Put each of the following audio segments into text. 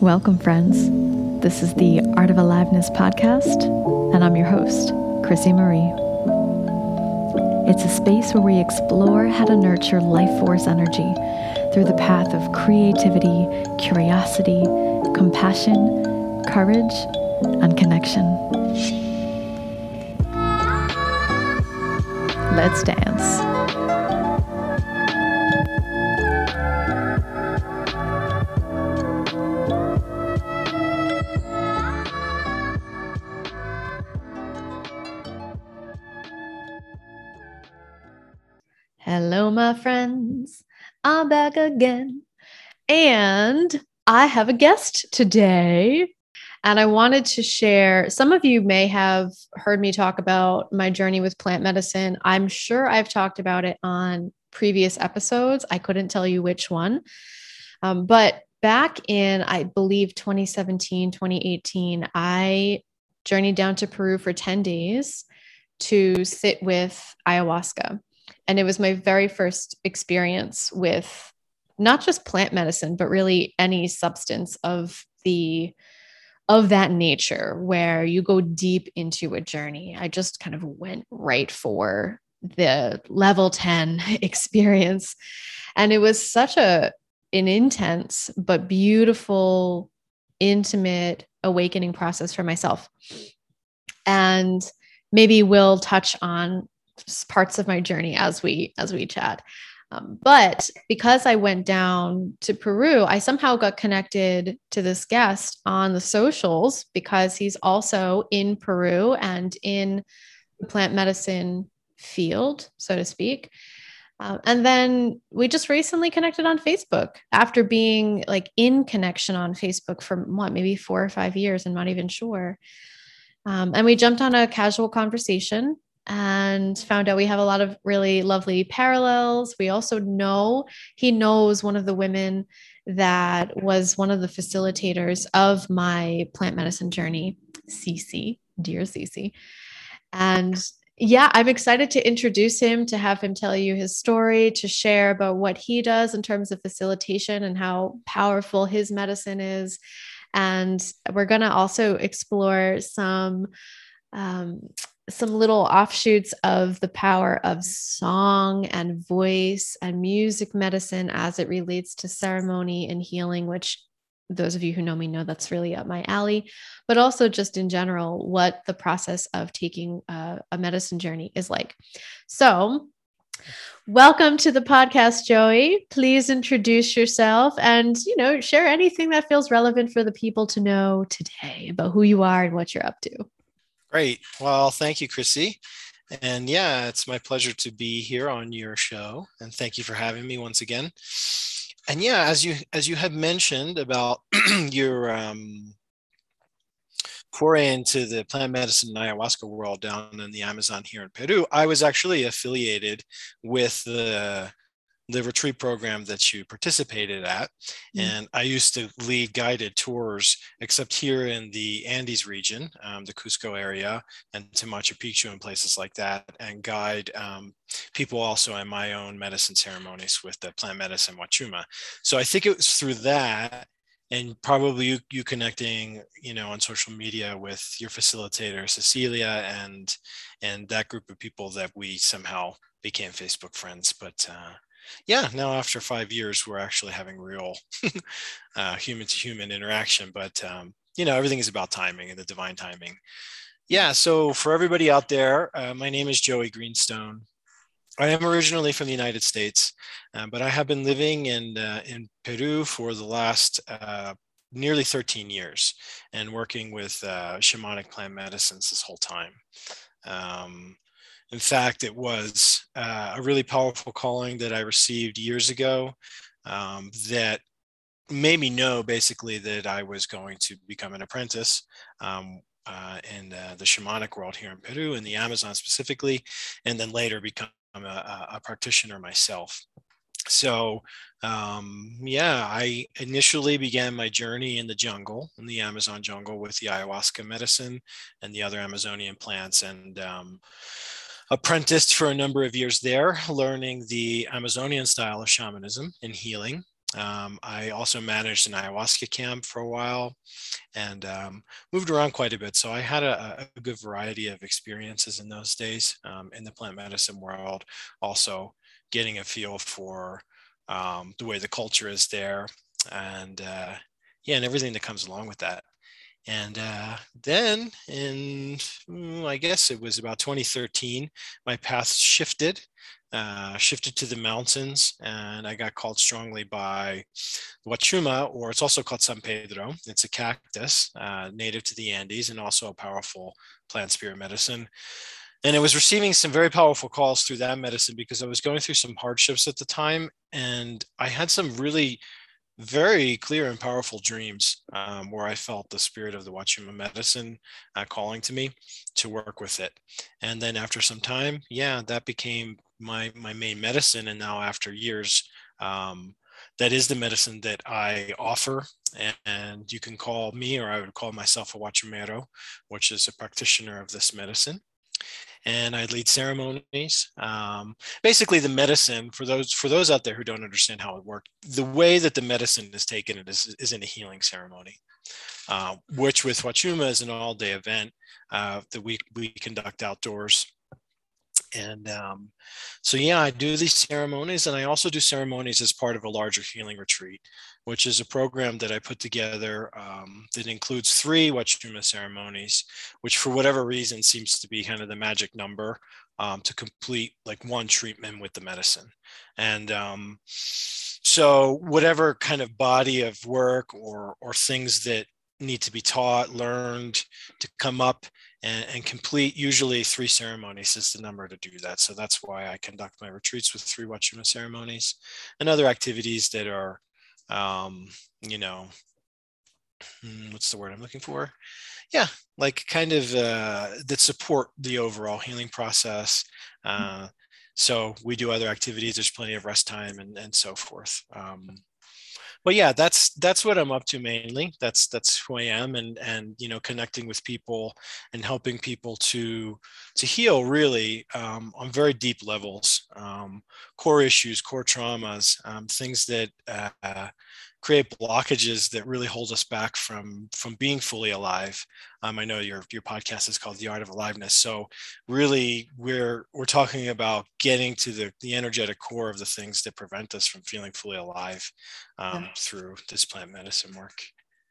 Welcome, friends. This is the Art of Aliveness podcast, and I'm your host, Chrissy Marie. It's a space where we explore how to nurture life force energy through the path of creativity, curiosity, compassion, courage, and connection. Let's dance. Again. And I have a guest today. And I wanted to share. Some of you may have heard me talk about my journey with plant medicine. I'm sure I've talked about it on previous episodes. I couldn't tell you which one. Um, but back in, I believe, 2017, 2018, I journeyed down to Peru for 10 days to sit with ayahuasca. And it was my very first experience with not just plant medicine, but really any substance of the of that nature where you go deep into a journey. I just kind of went right for the level 10 experience. And it was such a an intense but beautiful, intimate awakening process for myself. And maybe we'll touch on parts of my journey as we as we chat. Um, but because I went down to Peru, I somehow got connected to this guest on the socials because he's also in Peru and in the plant medicine field, so to speak. Um, and then we just recently connected on Facebook after being like in connection on Facebook for what, maybe four or five years. I'm not even sure. Um, and we jumped on a casual conversation and found out we have a lot of really lovely parallels. We also know he knows one of the women that was one of the facilitators of my plant medicine journey, Cece, dear Cece. And yeah, I'm excited to introduce him, to have him tell you his story, to share about what he does in terms of facilitation and how powerful his medicine is. And we're going to also explore some um, some little offshoots of the power of song and voice and music medicine as it relates to ceremony and healing, which those of you who know me know that's really up my alley, but also just in general, what the process of taking a, a medicine journey is like. So, welcome to the podcast, Joey. Please introduce yourself and, you know, share anything that feels relevant for the people to know today about who you are and what you're up to. Great. Well, thank you, Chrissy. And yeah, it's my pleasure to be here on your show. And thank you for having me once again. And yeah, as you as you had mentioned about your um, foray into the plant medicine and ayahuasca world down in the Amazon here in Peru, I was actually affiliated with the the retreat program that you participated at. Mm. And I used to lead guided tours, except here in the Andes region, um, the Cusco area, and to Machu Picchu and places like that, and guide um, people also in my own medicine ceremonies with the plant medicine Wachuma. So I think it was through that and probably you, you connecting you know on social media with your facilitator cecilia and and that group of people that we somehow became facebook friends but uh, yeah, now after five years, we're actually having real human to human interaction. But, um, you know, everything is about timing and the divine timing. Yeah. So for everybody out there, uh, my name is Joey Greenstone. I am originally from the United States, uh, but I have been living in, uh, in Peru for the last uh, nearly 13 years and working with uh, shamanic plant medicines this whole time. Um, in fact, it was uh, a really powerful calling that I received years ago um, that made me know basically that I was going to become an apprentice um, uh, in uh, the shamanic world here in Peru, in the Amazon specifically, and then later become a, a practitioner myself. So, um, yeah, I initially began my journey in the jungle, in the Amazon jungle, with the ayahuasca medicine and the other Amazonian plants. And um, apprenticed for a number of years there, learning the Amazonian style of shamanism and healing. Um, I also managed an ayahuasca camp for a while and um, moved around quite a bit. So I had a, a good variety of experiences in those days um, in the plant medicine world, also getting a feel for um, the way the culture is there and uh, yeah, and everything that comes along with that. And uh, then in, mm, I guess it was about 2013, my path shifted, uh, shifted to the mountains, and I got called strongly by Huachuma, or it's also called San Pedro. It's a cactus uh, native to the Andes and also a powerful plant spirit medicine. And I was receiving some very powerful calls through that medicine because I was going through some hardships at the time, and I had some really very clear and powerful dreams um, where I felt the spirit of the Huachuma medicine uh, calling to me to work with it. And then after some time, yeah, that became my my main medicine. And now after years, um, that is the medicine that I offer. And, and, you can call me, or I would call myself a Huachumero, which is a practitioner of this medicine and I lead ceremonies. Um, basically, the medicine for those for those out there who don't understand how it works, the way that the medicine is taken it is, is in a healing ceremony, uh, which with Huachuma is an all day event uh, that we we conduct outdoors. And um, so, yeah, I do these ceremonies, and I also do ceremonies as part of a larger healing retreat which is a program that I put together um, that includes three Huachuma ceremonies, which for whatever reason seems to be kind of the magic number um, to complete like one treatment with the medicine. And um, so whatever kind of body of work or, or things that need to be taught, learned to come up and, and, complete usually three ceremonies is the number to do that. So that's why I conduct my retreats with three Huachuma ceremonies and other activities that are um, you know, hmm, what's the word I'm looking for? Yeah, like kind of uh, that support the overall healing process. Mm. Uh, so we do other activities. There's plenty of rest time and and so forth. Um, but yeah, that's that's what I'm up to mainly. That's that's who I am, and and you know, connecting with people and helping people to to heal really um, on very deep levels, um, core issues, core traumas, um, things that uh, create blockages that really hold us back from from being fully alive. Um, I know your your podcast is called The Art of Aliveness. So really, we're we're talking about getting to the the energetic core of the things that prevent us from feeling fully alive um, yeah. through this plant medicine work.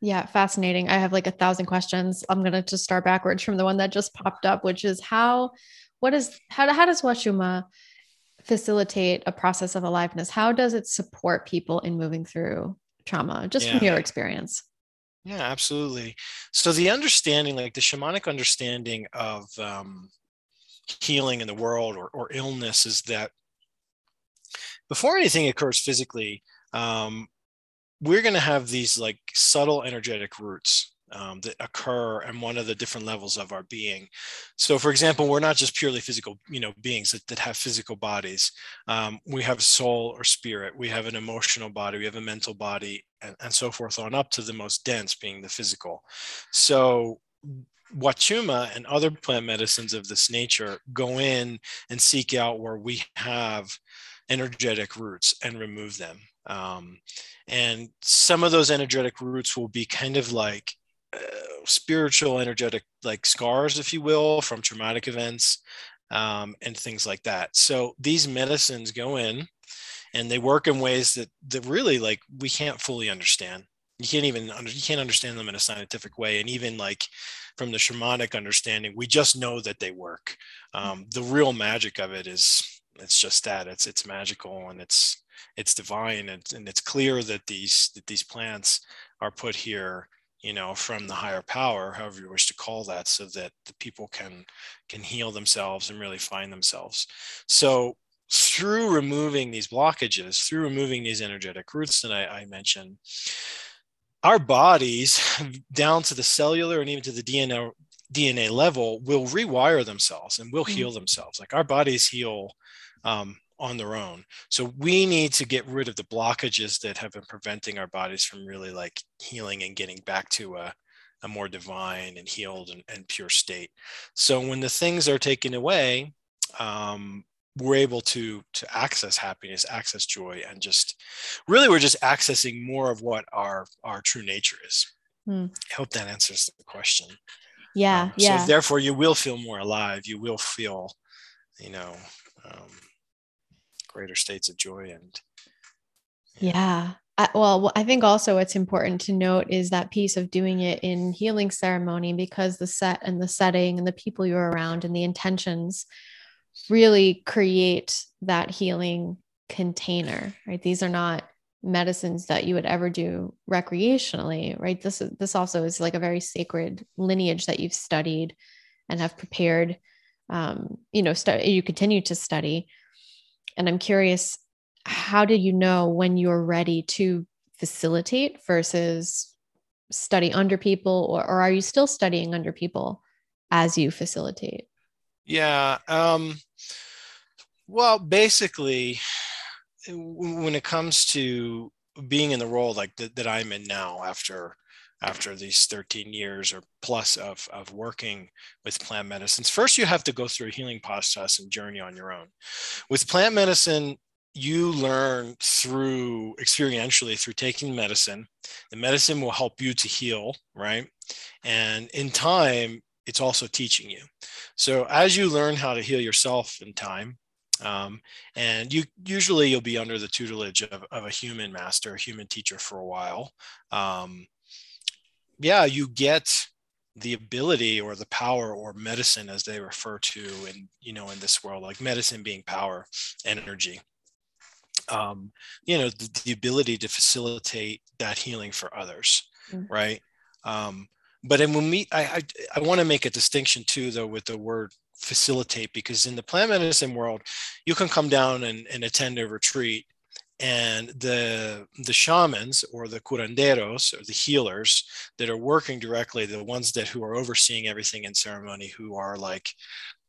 Yeah, fascinating. I have like a thousand questions. I'm gonna just start backwards from the one that just popped up, which is how, what is how how does Wachuma facilitate a process of aliveness? How does it support people in moving through trauma, just yeah. from your experience. Yeah, absolutely. So the understanding, like the shamanic understanding of um, healing in the world or, or illness, is that before anything occurs physically, um, we're going to have these like subtle energetic roots um, that occur in one of the different levels of our being. So, for example, we're not just purely physical, you know, beings that, that have physical bodies. Um, we have soul or spirit. We have an emotional body. We have a mental body, and, and so forth on up to the most dense, being the physical. So, Wachuma and other plant medicines of this nature go in and seek out where we have energetic roots and remove them. Um, and some of those energetic roots will be kind of like spiritual energetic like scars if you will from traumatic events um, and things like that. So these medicines go in and they work in ways that that really like we can't fully understand. You can't even under, you can't understand them in a scientific way and even like from the shamanic understanding we just know that they work. Um, the real magic of it is it's just that it's it's magical and it's it's divine and, and it's clear that these that these plants are put here you know from the higher power however you wish to call that so that the people can can heal themselves and really find themselves so through removing these blockages through removing these energetic roots that I, I mentioned our bodies down to the cellular and even to the dna dna level will rewire themselves and will mm-hmm. heal themselves like our bodies heal um, on their own. So we need to get rid of the blockages that have been preventing our bodies from really like healing and getting back to a, a more divine and healed and, and pure state. So when the things are taken away, um, we're able to to access happiness access joy and just really we're just accessing more of what our our true nature is hmm. i hope that answers the question yeah um, yeah so therefore you will feel more alive you will feel you know um, greater states of joy and yeah. I, well, I think also what's important to note is that piece of doing it in healing ceremony because the set and the setting and the people you're around and the intentions really create that healing container, right? These are not medicines that you would ever do recreationally, right? This this also is like a very sacred lineage that you've studied and have prepared. Um, you know, stu- you continue to study, and I'm curious how did you know when you're ready to facilitate versus study under people or, or are you still studying under people as you facilitate? Yeah um, well basically when it comes to being in the role like th- that i'm in now after after these 13 years or plus of, of working with plant medicines first you have to go through a healing process and journey on your own with plant medicine you learn through experientially through taking medicine. The medicine will help you to heal, right? And in time, it's also teaching you. So as you learn how to heal yourself in time, um, and you usually you'll be under the tutelage of, of a human master, a human teacher for a while. Um, yeah, you get the ability or the power or medicine as they refer to in you know in this world like medicine being power energy um, you know the, the, ability to facilitate that healing for others mm-hmm. right um, but and when we i i, I want to make a distinction too though with the word facilitate because in the plant medicine world you can come down and, and attend a retreat and the the shamans or the curanderos or the healers that are working directly the ones that who are overseeing everything in ceremony who are like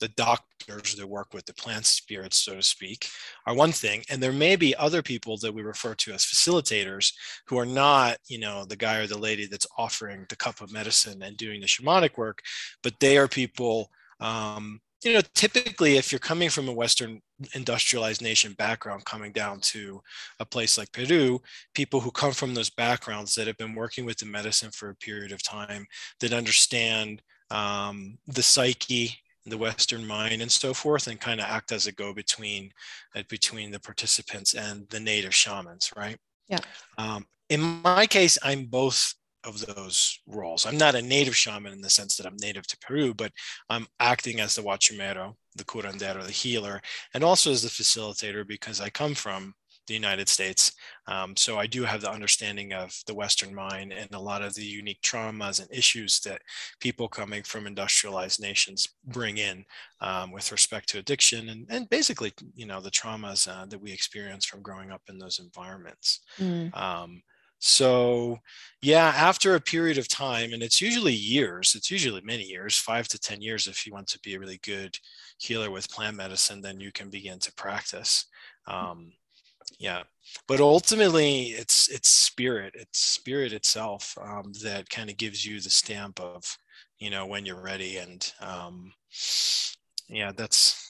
the doctors that work with the plant spirits so to speak are one thing. And there may be other people that we refer to as facilitators who are not you know the guy or the lady that's offering the cup of medicine and doing the shamanic work but they are people um, you know, typically if you're coming from a Western industrialized nation background coming down to a place like Peru, people who come from those backgrounds that have been working with the medicine for a period of time, that understand um, the psyche, the Western mind, and so forth, and kind of act as a go-between uh, between the participants and the native shamans, right? Yeah. Um, in my case, I'm both of those roles. I'm not a native shaman in the sense that I'm native to Peru, but I'm acting as the huachumero, the curandero, the healer, and also as the facilitator because I come from the United States. Um, so I do have the understanding of the Western mind and a lot of the unique traumas and issues that people coming from industrialized nations bring in um, with respect to addiction and, and basically, you know, the traumas uh, that we experience from growing up in those environments. Mm. Um, so, yeah, after a period of time, and it's usually years, it's usually many years, five to 10 years, if you want to be a really good healer with plant medicine, then you can begin to practice. Um, yeah, but ultimately, it's it's spirit, it's spirit itself um, that kind of gives you the stamp of, you know, when you're ready. And um, yeah, that's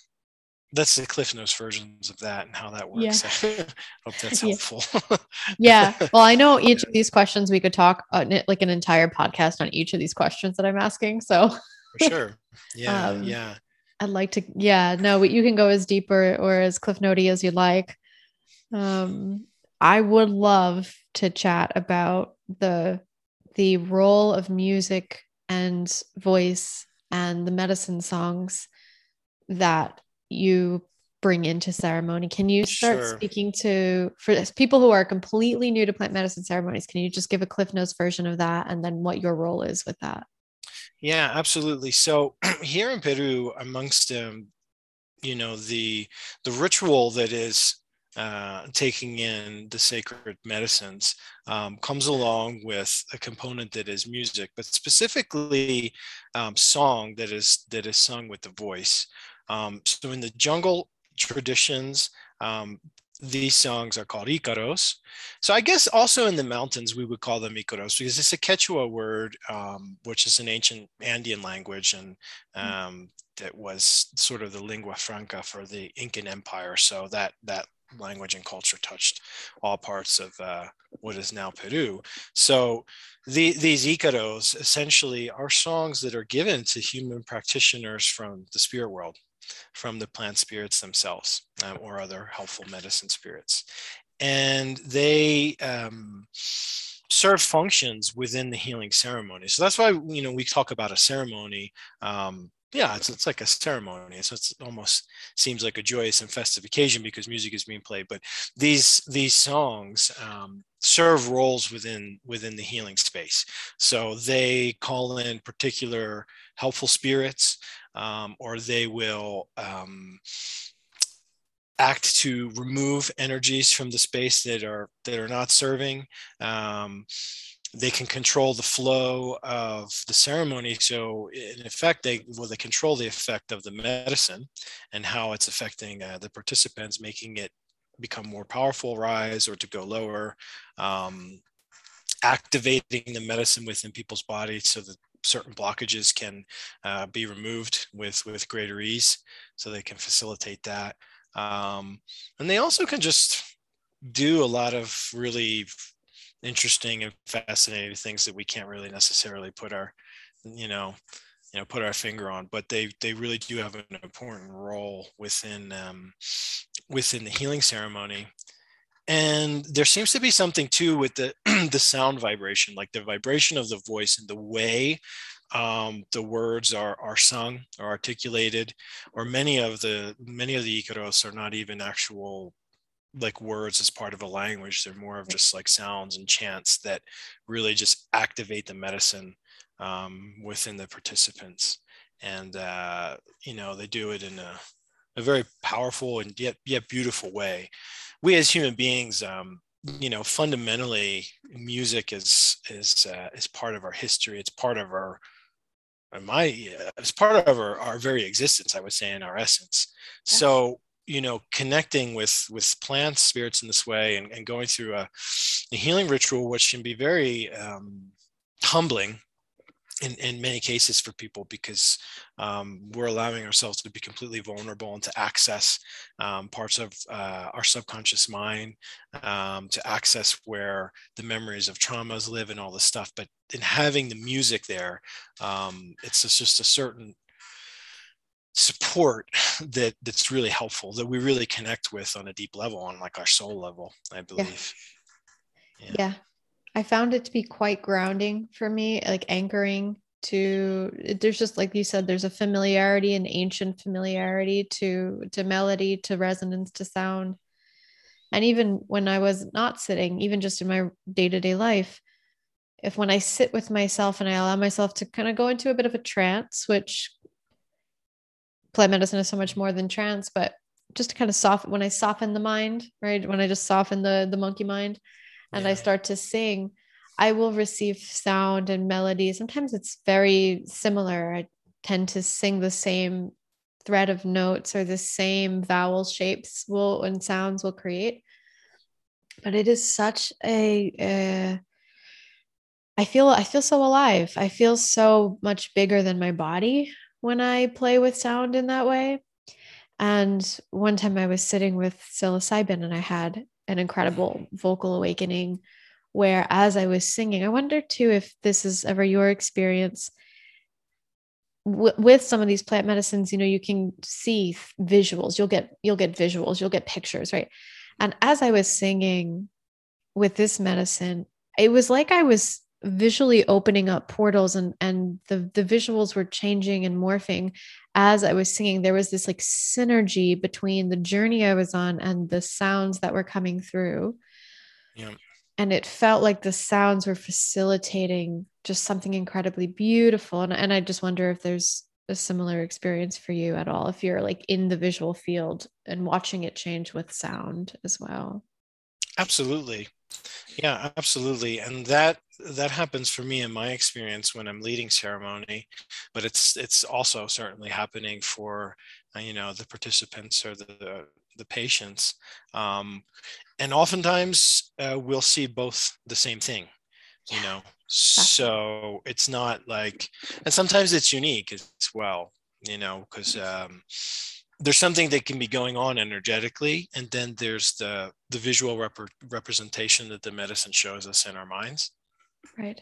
that's the cliff notes versions of that and how that works. Yeah. hope that's helpful. Yeah. Well i know each of these questions we could talk uh, like an entire podcast on each of these questions that i'm asking so. For sure. Yeah um, yeah. I'd like to yeah no you can go as deep or, or as cliff notey as you like. Um i would love to chat about the the role of music and voice and the medicine songs that you bring into ceremony. Can you start sure. speaking to for people who are completely new to plant medicine ceremonies? Can you just give a Cliff Notes version of that and then what your role is with that? Yeah, absolutely. So here in Peru, amongst um, you know the the ritual that is uh, taking in the sacred medicines um, comes along with a component that is music, but specifically um, song that is that is sung with the voice. Um, so in the jungle traditions, um, these songs are called Icaros. So I guess also in the mountains we would call them Icaros because it's a Quechua word, um, which is an ancient Andean language, and mm. um, that was sort of the lingua franca for the Incan Empire. So that that language and culture touched all parts of uh, what is now Peru. So the, these Icaros essentially are songs that are given to human practitioners from the spirit world, from the plant spirits themselves um, or other helpful medicine spirits. And they um, serve functions within the healing ceremony. So that's why, you know, we talk about a ceremony um, yeah, it's, it's like a ceremony. So it's almost seems like a joyous and festive occasion because music is being played. But these these songs um, serve roles within within the healing space. So they call in particular helpful spirits, um, or they will um, act to remove energies from the space that are that are not serving. Um, they can control the flow of the ceremony. So in effect, they well, they control the effect of the medicine and how it's affecting uh, the participants, making it become more powerful, rise or to go lower, um, activating the medicine within people's bodies so that certain blockages can uh, be removed with with greater ease, so they can facilitate that. Um, and they also can just do a lot of really interesting and fascinating things that we can't really necessarily put our you know you know put our finger on but they they really do have an important role within um, within the healing ceremony and there seems to be something too with the the sound vibration like the vibration of the voice and the way um, the words are are sung or articulated or many of the many of the icaros are not even actual like words as part of a language. They're more of just like sounds and chants that really just activate the medicine um, within the participants. And, uh, you know, they do it in a, a, very powerful and yet, yet beautiful way. We as human beings, um, you know, fundamentally music is, is, uh, is part of our history. It's part of our, my, uh, it's part of our, our very existence, I would say in our essence. So you know connecting with with plants spirits in this way and, and going through a, a, healing ritual which can be very um, humbling in, in many cases for people because um, we're allowing ourselves to be completely vulnerable and to access um, parts of uh, our subconscious mind um, to access where the memories of traumas live and all this stuff but in having the music there um, it's just a certain support that that's really helpful that we really connect with on a deep level on like our soul level i believe yeah. yeah. yeah. I found it to be quite grounding for me like anchoring to there's just like you said there's a familiarity an ancient familiarity to to melody to resonance to sound and even when i was not sitting even just in my day-to-day life if when i sit with myself and i allow myself to kind of go into a bit of a trance which plant medicine is so much more than trance, but just to kind of soften when I soften the mind, right? When I just soften the the monkey mind and yeah. I start to sing, I will receive sound and melody. Sometimes it's very similar. I tend to sing the same thread of notes or the same vowel shapes will and sounds will create. But it is such a uh, I feel I feel so alive. I feel so much bigger than my body when I play with sound in that way. And one time I was sitting with psilocybin and I had an incredible mm-hmm. vocal awakening where as I was singing, I wonder too if this is ever your experience w- with some of these plant medicines, you know, you can see visuals, you'll get you'll get visuals, you'll get pictures, right? And as I was singing with this medicine, it was like I was visually opening up portals and and the the visuals were changing and morphing. As I was singing there was this like synergy between the journey I was on and the sounds that were coming through. Yeah. And it felt like the sounds were facilitating just something incredibly beautiful. And, and I just wonder if there's a similar experience for you at all if you're like in the visual field and watching it change with sound as well. Absolutely. Yeah absolutely. And that that happens for me in my experience when i'm leading ceremony but it's it's also certainly happening for uh, you know the participants or the the patients um, and oftentimes uh, we'll see both the same thing you know? So it's not like and sometimes it's unique as well you know, because um, there's something that can be going on energetically, and then there's the the visual rep- representation that the medicine shows us in our minds. Right.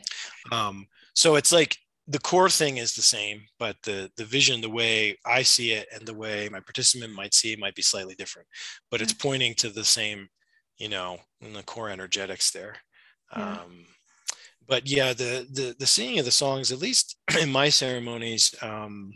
Um, so it's like the core thing is the same, but the the vision, the way I see it, and the way my participant might see it might be slightly different. But it's pointing to the same, you know, in the core energetics there. Yeah. Um, but yeah, the the the singing of the songs, at least in my ceremonies, um,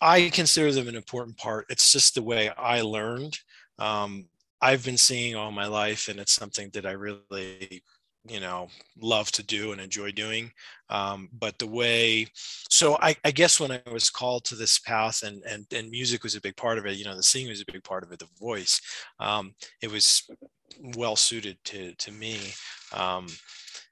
I consider them an important part. It's just the way I learned. Um, I've been singing all my life, and it's something that I really, you know, love to do and enjoy doing. Um, but the way, so I, I, guess when I was called to this path, and and and music was a big part of it. You know, the singing was a big part of it. The voice, um, it was well suited to to me. Um,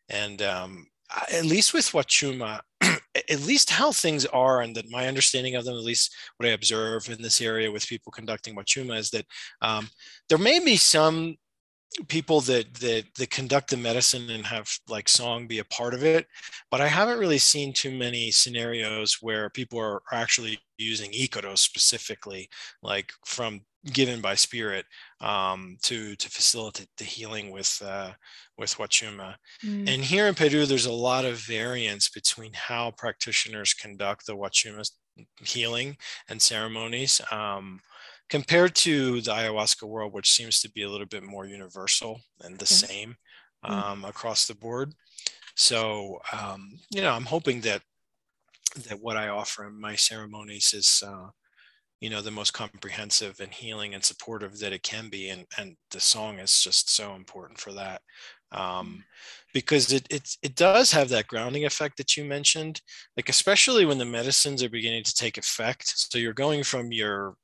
and um, at least with Wachuma, at least how things are, and that my understanding of them, at least what I observe in this area with people conducting Wachuma, is that um, there may be some people that that that conduct the medicine and have like song be a part of it but i haven't really seen too many scenarios where people are, actually using ikaro specifically like from given by spirit um, to to facilitate the healing with uh, with Wachuma. Mm. And here in Peru, there's a lot of variance between how practitioners conduct the Wachuma healing and ceremonies um, compared to the ayahuasca world, which seems to be a little bit more universal and the mm. same um, mm. across the board. So um, you know, I'm hoping that that what I offer in my ceremonies is uh, you know the most comprehensive and healing and supportive that it can be and and the song is just so important for that um, because it, it it does have that grounding effect that you mentioned like especially when the medicines are beginning to take effect so you're going from your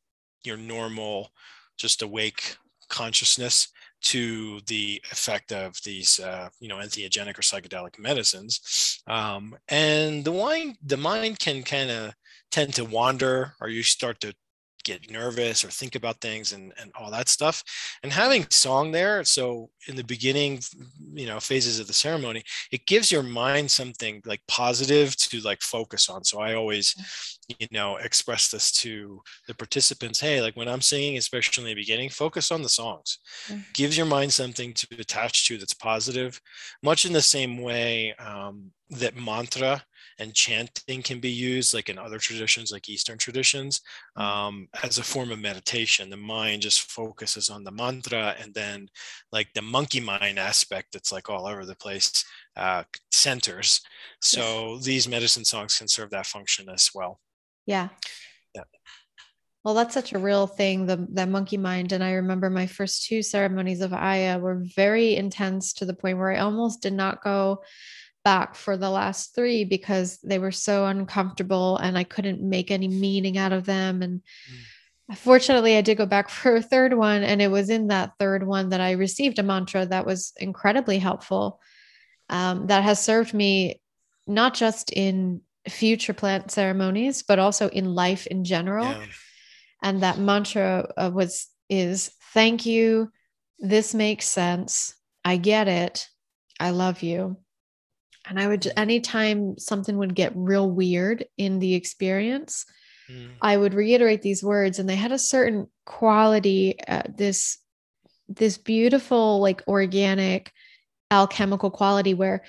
your normal just awake consciousness to the effect of these uh, you know entheogenic or psychedelic medicines. Um, and the mind the mind can kind of tend to wander or you start to get nervous or think about things and, and all that stuff. And having song there so in the beginning you know phases of the ceremony it gives your mind something like positive to like focus on. So i always you know express this to the participants hey like when i'm singing especially in the beginning focus on the songs. Mm-hmm. gives your mind something to attach to that's positive. Much in the same way um, that mantra and chanting can be used like in other traditions like eastern traditions mm. um, as a form of meditation. The mind just focuses on the mantra and then like the monkey mind aspect that's like all over the place uh, centers. So these medicine songs can serve that function as well. Yeah. Yeah. Well, that's such a real thing, the that monkey mind. And I remember my first two ceremonies of Aya were very intense to the point where I almost did not go back for the last three because they were so uncomfortable and I couldn't make any meaning out of them. And mm. fortunately, I did go back for a third one. And it was in that third one that I received a mantra that was incredibly helpful, um, that has served me not just in future plant ceremonies, but also in life in general. Yeah. And that mantra uh, was, is thank you. This makes sense. I get it. I love you and I would, anytime something would get real weird in the experience, mm. I would reiterate these words, and they had a certain quality, uh, this, this beautiful, like organic, alchemical quality where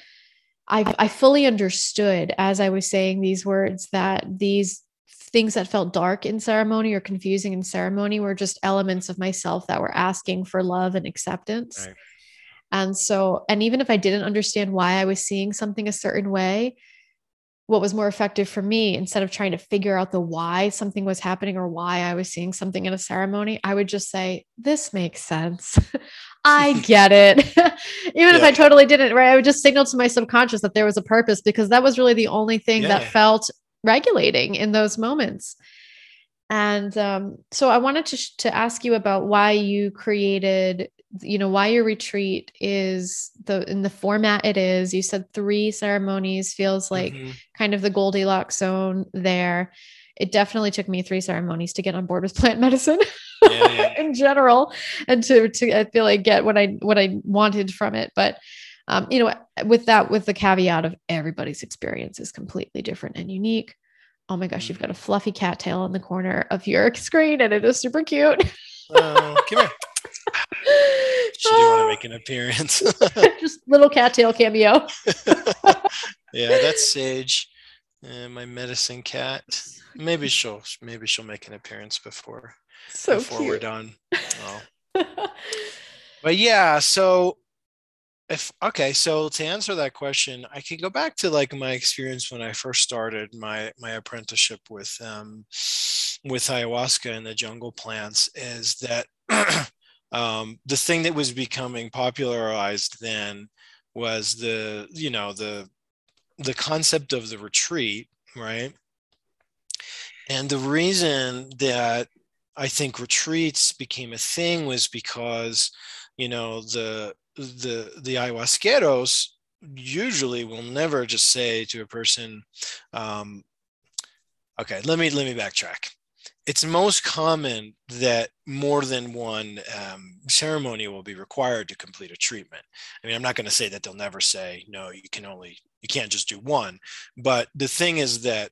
I, I fully understood as I was saying these words that these things that felt dark in ceremony or confusing in ceremony were just elements of myself that were asking for love and acceptance. Right. And so, and even if I didn't understand why I was seeing something a certain way, what was more effective for me, instead of trying to figure out the why something was happening or why I was seeing something in a ceremony, I would just say, This makes sense. I get it. even yeah. if I totally didn't, right? I would just signal to my subconscious that there was a purpose because that was really the only thing yeah. that felt regulating in those moments. And um, so I wanted to, sh- to ask you about why you created you know why your retreat is the in the format it is you said three ceremonies feels like mm-hmm. kind of the goldilocks zone there it definitely took me three ceremonies to get on board with plant medicine yeah, yeah. in general and to to I feel like get what I what I wanted from it but um, you know with that with the caveat of everybody's experience is completely different and unique Oh my gosh, you've got a fluffy cattail in the corner of your screen and it is super cute. Oh, come here. She didn't want to make an appearance. Just little cattail cameo. yeah, that's Sage, and my medicine cat. Maybe she'll maybe she'll make an appearance before So before we're done. Oh. But yeah, so if okay, so to answer that question, I can go back to like my experience when I first started my my apprenticeship with um with ayahuasca and the jungle plants is that um the thing that was becoming popularized then was the you know the the concept of the retreat, right? And the reason that I think retreats became a thing was because, you know, the the the ayahuasqueros usually will never just say to a person, um, okay, let me let me backtrack. It's most common that more than one um, ceremony will be required to complete a treatment. I mean, I'm not going to say that they'll never say no. You can only you can't just do one. But the thing is that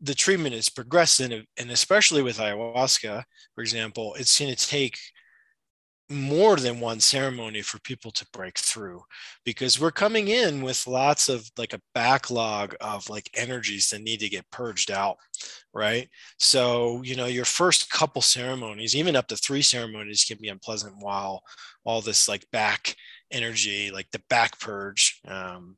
the treatment is progressive, and especially with ayahuasca, for example, it's going to take more than one ceremony for people to break through because we're coming in with lots of like a backlog of like energies that need to get purged out right? So you know your first couple ceremonies even up to three ceremonies can be unpleasant while all this like back energy like the back purge um,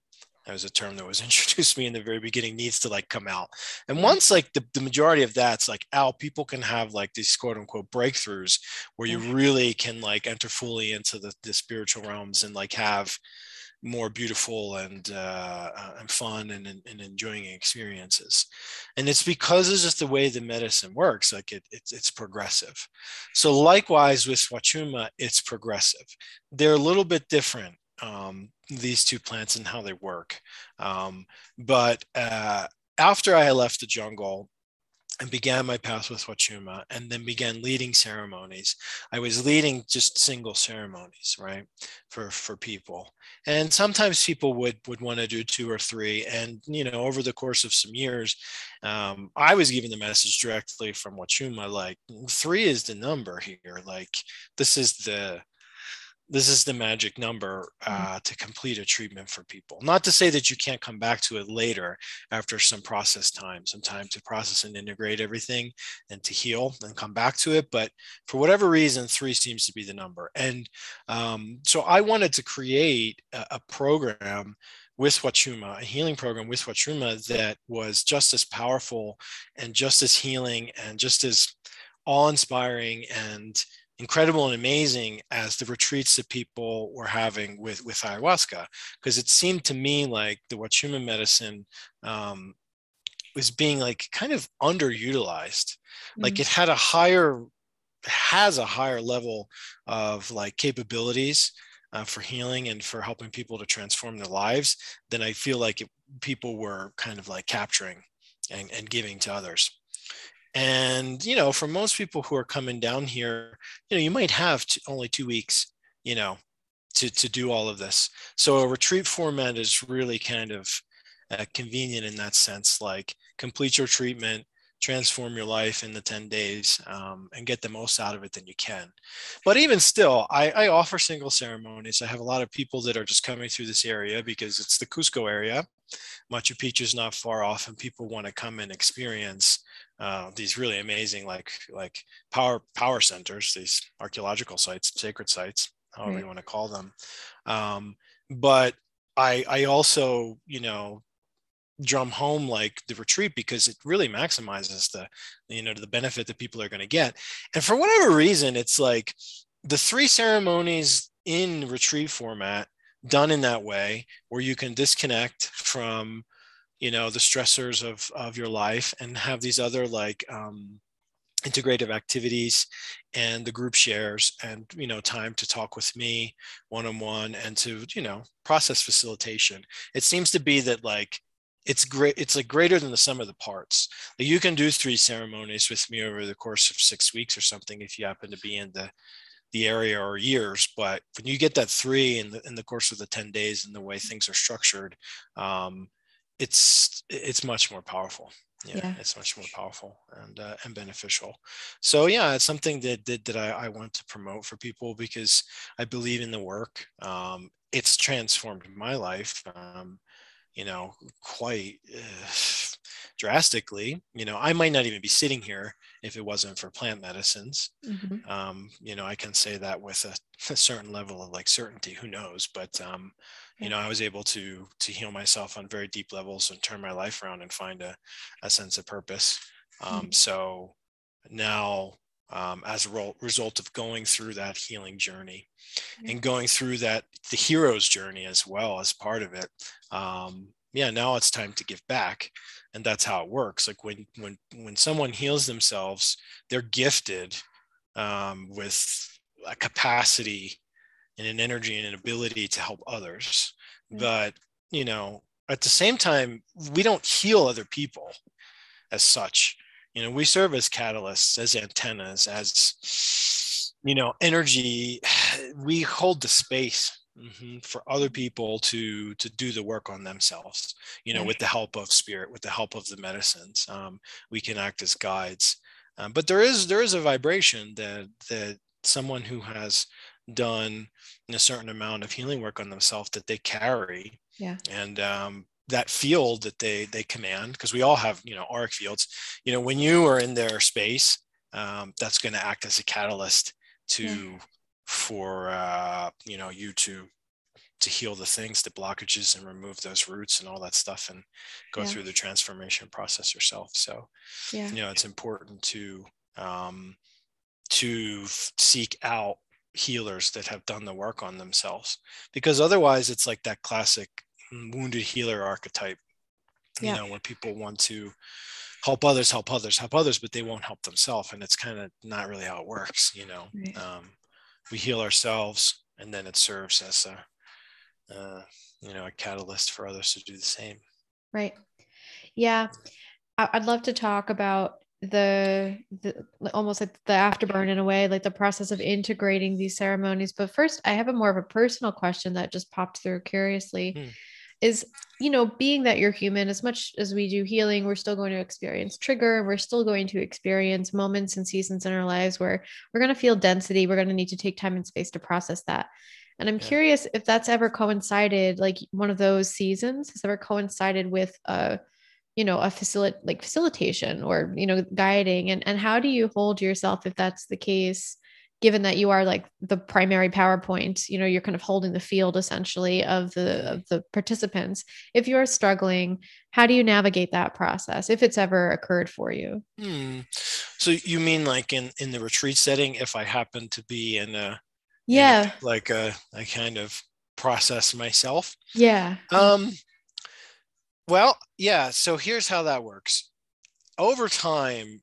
that was a term that was introduced to me in the very beginning needs to like come out. And once like the, the majority of that's like out people can have like these quote unquote breakthroughs where you really can like enter fully into the, the spiritual realms and like have more beautiful and uh, uh, and fun and, and enjoying experiences. And it's because it's just the way the medicine works like it, it's it's progressive. So likewise with swachuma it's progressive. They're a little bit different um, these two plants and how they work. Um, but uh, after I left the jungle and began my path with Wachuma and then began leading ceremonies, I was leading just single ceremonies, right, for, for people. And sometimes people would, would want to do two or three. And, you know, over the course of some years, um, I was given the message directly from Wachuma, like three is the number here. Like this is the, this is the magic number uh, to complete a treatment for people. Not to say that you can't come back to it later after some process time, some time to process and integrate everything and to heal and come back to it. But for whatever reason, three seems to be the number. And um, so I wanted to create a, a program with Wachuma, a healing program with Wachuma that was just as powerful and just as healing and just as awe-inspiring and incredible and amazing as the retreats that people were having with with ayahuasca because it seemed to me like the wachuma medicine um, was being like kind of underutilized mm-hmm. like it had a higher has a higher level of like capabilities uh, for healing and for helping people to transform their lives than i feel like it, people were kind of like capturing and, and giving to others and you know for most people who are coming down here you know you might have only two weeks you know to to do all of this. So a retreat format is really kind of uh, convenient in that sense like complete your treatment transform your life in the 10 days um, and get the most out of it than you can. But even still I, I offer single ceremonies. I have a lot of people that are just coming through this area because it's the cusco area. Machu picchu is not far off and people want to come and experience uh, these really amazing like like power power centers these archaeological sites sacred sites however right. you want to call them um, but i i also you know drum home like the retreat because it really maximizes the you know the benefit that people are going to get and for whatever reason it's like the three ceremonies in retreat format done in that way where you can disconnect from you know the stressors of of your life and have these other like um, integrative activities and the group shares and you know time to talk with me one-on-one and to you know process facilitation. It seems to be that like it's great it's like greater than the sum of the parts. Like you can do three ceremonies with me over the course of six weeks or something if you happen to be in the the area or years but when you get that three in the in the course of the 10 days and the way things are structured um, it's it's much more powerful. Yeah, Yeah. it's much more powerful and uh, and beneficial. So yeah it's something that that, that I, I want to promote for people because i believe in the work. Um, it's transformed my life um, you know quite uh, drastically. You know i might not even be sitting here if it wasn't for plant medicines. Mhm. um, you know i can say that with a, a certain level of like certainty who knows? But um, you know i was able to to heal myself on very deep levels and turn my life around and find a, a sense of purpose. Um, Mhm. so now um, as a result of going through that healing journey and going through that the hero's journey as well as part of it um, yeah now it's time to give back. And that's how it works. Like when when when someone heals themselves they're gifted um, with a capacity and an energy and an ability to help others. Yeah. but you know at the same time we don't heal other people as such. You know we serve as catalysts as antennas as you know energy. We hold the space mhm, for other people to to do the work on themselves you know with the help of spirit with the help of the medicines um, we can act as guides um, but there is there is a vibration that that someone who has done a certain amount of healing work on themselves that they carry Yeah. and um, that field that they they command because we all have you know auric fields you know when you are in their space um, that's going to act as a catalyst to Yeah. For uh, you know you to to heal the things the blockages and remove those roots and all that stuff and go Yeah. through the transformation process yourself so Yeah. you know it's important to um, to seek out healers that have done the work on themselves because otherwise it's like that classic wounded healer archetype you Yeah. know where people want to help others help others help others but they won't help themselves and it's kind of not really how it works you know Right. um, we heal ourselves and then it serves as a uh, you know a catalyst for others to do the same Right. Yeah. I'd love to talk about the the almost like the afterburn in a way, like the process of integrating these ceremonies. But first, I have a more of a personal question that just popped through curiously. Hmm. Is you know, being that you're human, as much as we do healing, we're still going to experience trigger and we're still going to experience moments and seasons in our lives where we're going to feel density. We're going to need to take time and space to process that. And I'm Yeah. curious if that's ever coincided, like one of those seasons has ever coincided with a, you know, a facilitate like facilitation or you know, guiding. And and how do you hold yourself if that's the case, given that you are like the primary PowerPoint, you know, you're kind of holding the field essentially of the of the participants. If you're struggling, how do you navigate that process if it's ever occurred for you? Hmm. So you mean like in in the retreat setting, if I happen to be in a in a- Yeah. like a I kind of process myself. Yeah. Um. Well, yeah. So here's how that works. Over time,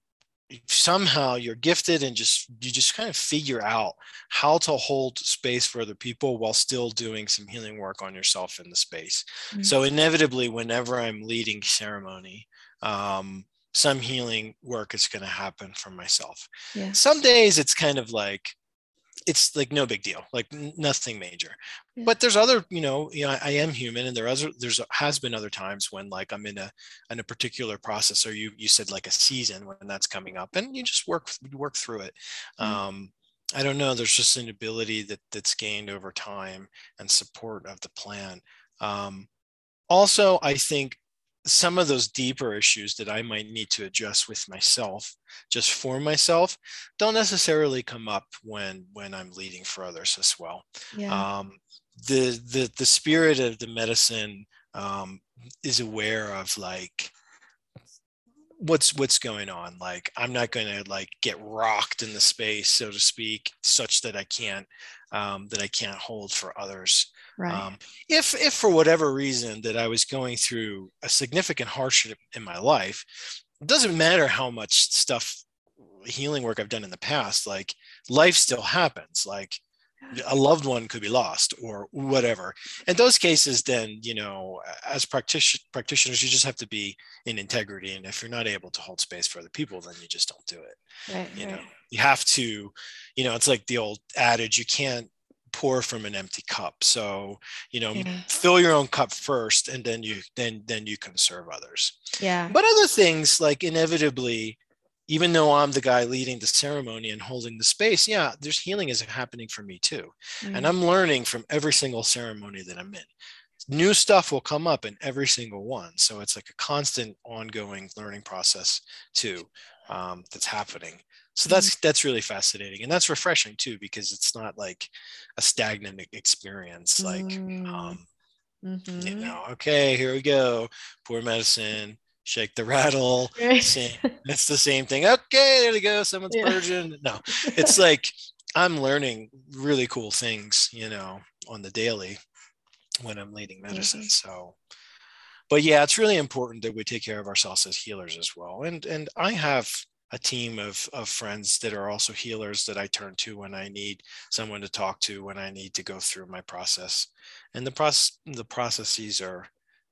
somehow you're gifted and just you just kind of figure out how to hold space for other people while still doing some healing work on yourself in the space. Mm. So inevitably, whenever I'm leading ceremony, um, some healing work is going to happen for myself. Yeah. Some days it's kind of like it's like no big deal, like nothing major. Yeah. But there's other, you know, you know, I, I am human, and there other there's has been other times when like I'm in a in a particular process, or you you said like a season when that's coming up, and you just work work through it. Mm. Um, I don't know. There's just an ability that that's gained over time and support of the plan. Um, also, I think some of those deeper issues that I might need to address with myself, just for myself, don't necessarily come up when when I'm leading for others as well. Yeah. Um, the the the spirit of the medicine um, is aware of like what's what's going on like i'm not going to like get rocked in the space so to speak such that i can't um, that i can't hold for others right. um, if if for whatever reason that i was going through a significant hardship in my life it doesn't matter how much stuff healing work i've done in the past like life still happens like a loved one could be lost or whatever in those cases then you know as practition- practitioners you just have to be in integrity and if you're not able to hold space for other people then you just don't do it right. you right. know you have to you know it's like the old adage you can't pour from an empty cup so you know Yeah. fill your own cup first and then you then then you can serve others Yeah. but other things like inevitably even though i'm the guy leading the ceremony and holding the space yeah there's healing is happening for me too Mm. and i'm learning from every single ceremony that i'm in new stuff will come up in every single one so it's like a constant ongoing learning process too um, that's happening so that's that's really fascinating and that's refreshing too because it's not like a stagnant experience like Mm. um, you Mhm. know okay here we go pour medicine shake the rattle Right. same it's the same thing okay there we go someone's Yeah. virgin no it's like i'm learning really cool things you know on the daily when i'm leading medicine Mhm. so but yeah it's really important that we take care of ourselves as healers as well and and i have a team of of friends that are also healers that i turn to when i need someone to talk to when i need to go through my process and the process the processes are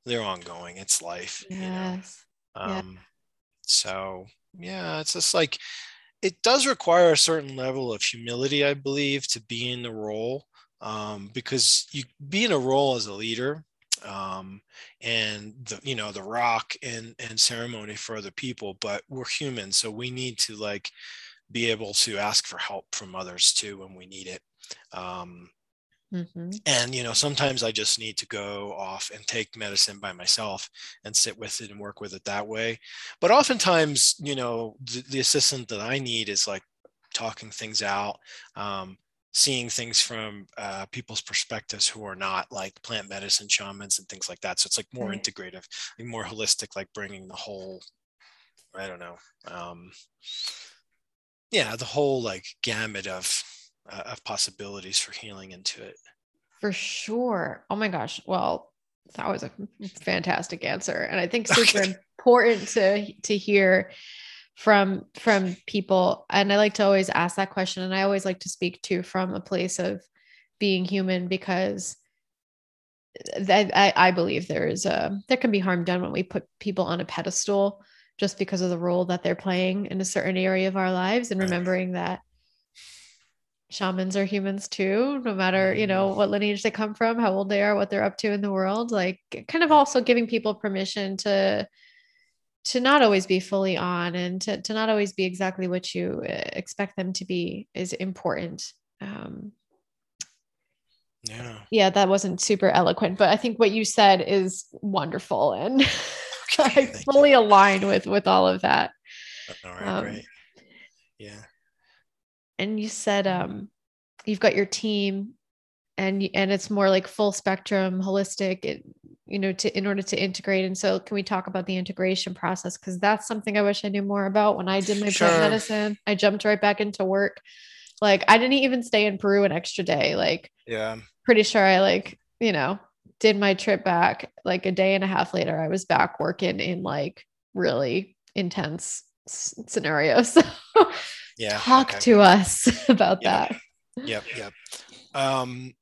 they're ongoing it's life you know yes. Yeah. um, so yeah, it's just like it does require a certain level of humility, I believe, to be in the role. Um, because you be in a role as a leader um, and the you know the rock and and ceremony for other people, but we're human, so we need to like be able to ask for help from others too when we need it. Um, Mhm. and you know sometimes i just need to go off and take medicine by myself and sit with it and work with it that way but oftentimes you know the, the assistant that i need is like talking things out um, seeing things from uh, people's perspectives who are not like plant medicine shamans and things like that so it's like more Right. integrative like more holistic like bringing the whole i don't know um, yeah the whole like gamut of uh, of possibilities for healing into it For sure. Oh my gosh. Well, that was a fantastic answer. And I think super important to to hear from from people. And I like to always ask that question. And I always like to speak to from a place of being human because that I, I believe there is a there can be harm done when we put people on a pedestal just because of the role that they're playing in a certain area of our lives and remembering that shamans are humans too no matter mm-hmm. you know what lineage they come from how old they are what they're up to in the world like kind of also giving people permission to to not always be fully on and to, to not always be exactly what you uh, expect them to be is important um yeah yeah that wasn't super eloquent but i think what you said is wonderful and i thank you. fully align with with all of that All right, Um, great. Yeah. and you said um you've got your team and and it's more like full spectrum holistic it, you know to in order to integrate and so can we talk about the integration process because that's something i wish i knew more about when i did my Sure. plant medicine i jumped right back into work like i didn't even stay in peru an extra day like Yeah. pretty sure i like you know did my trip back like a day and a half later i was back working in like really intense s- scenarios Yeah. talk okay. to us about Yeah. that Yep. Yep. Um,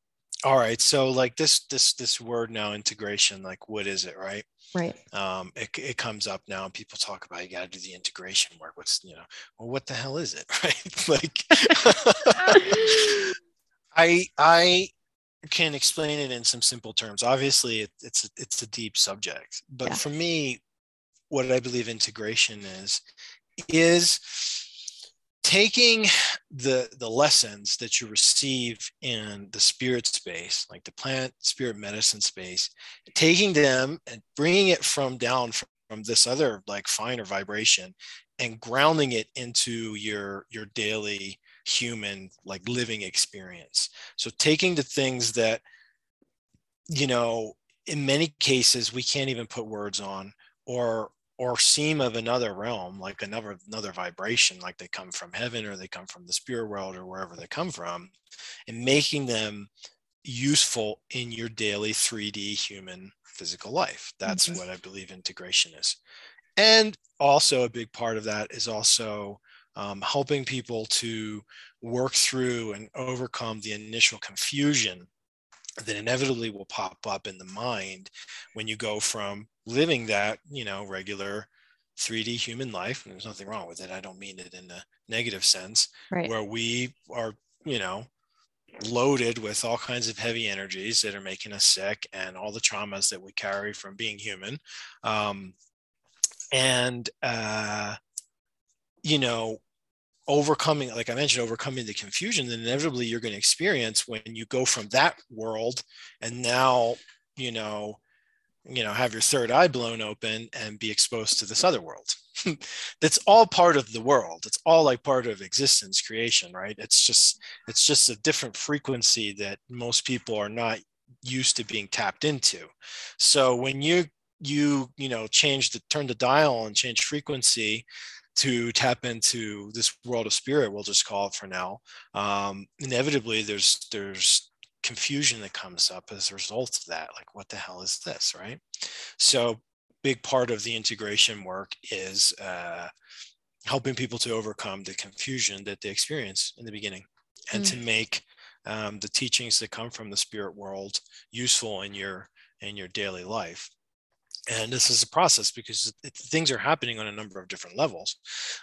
all right. So like this, this, this word now integration, like what is it? Right. right Um, it, it comes up now and people talk about, you got to do the integration work. What's, you know, well, what the hell is it? Right. like, I, I can explain it in some simple terms. Obviously it, it's, it's a deep subject, but Yeah. for me, what I believe integration is, is taking the the lessons that you receive in the spirit space like the plant spirit medicine space taking them and bringing it from down from, from this other like finer vibration and grounding it into your your daily human like living experience. So taking the things that you know in many cases we can't even put words on or or seem of another realm like another another vibration like they come from heaven or they come from the spirit world or wherever they come from and making them useful in your daily 3d human physical life that's Mhm. what i believe integration is and also a big part of that is also um, helping people to work through and overcome the initial confusion that inevitably will pop up in the mind when you go from living that you know regular 3d human life and there's nothing wrong with it i don't mean it in a negative sense right where we are you know loaded with all kinds of heavy energies that are making us sick and all the traumas that we carry from being human. Um, and, uh, you know, overcoming, like I mentioned, overcoming the confusion that inevitably you're going to experience when you go from that world and now, you know, you know, have your third eye blown open and be exposed to this other world. That's all part of the world. It's all like part of existence, creation, right? It's just it's just a different frequency that most people are not used to being tapped into. So when you you you know change the turn the dial and change frequency to tap into this world of spirit we'll just call it for now um, inevitably there's there's confusion that comes up as a result of that like what the hell is this? Right? So big part of the integration work is uh, helping people to overcome the confusion that they experience in the beginning and mm. to make um, the teachings that come from the spirit world useful in your in your daily life. And this is a process because it, things are happening on a number of different levels.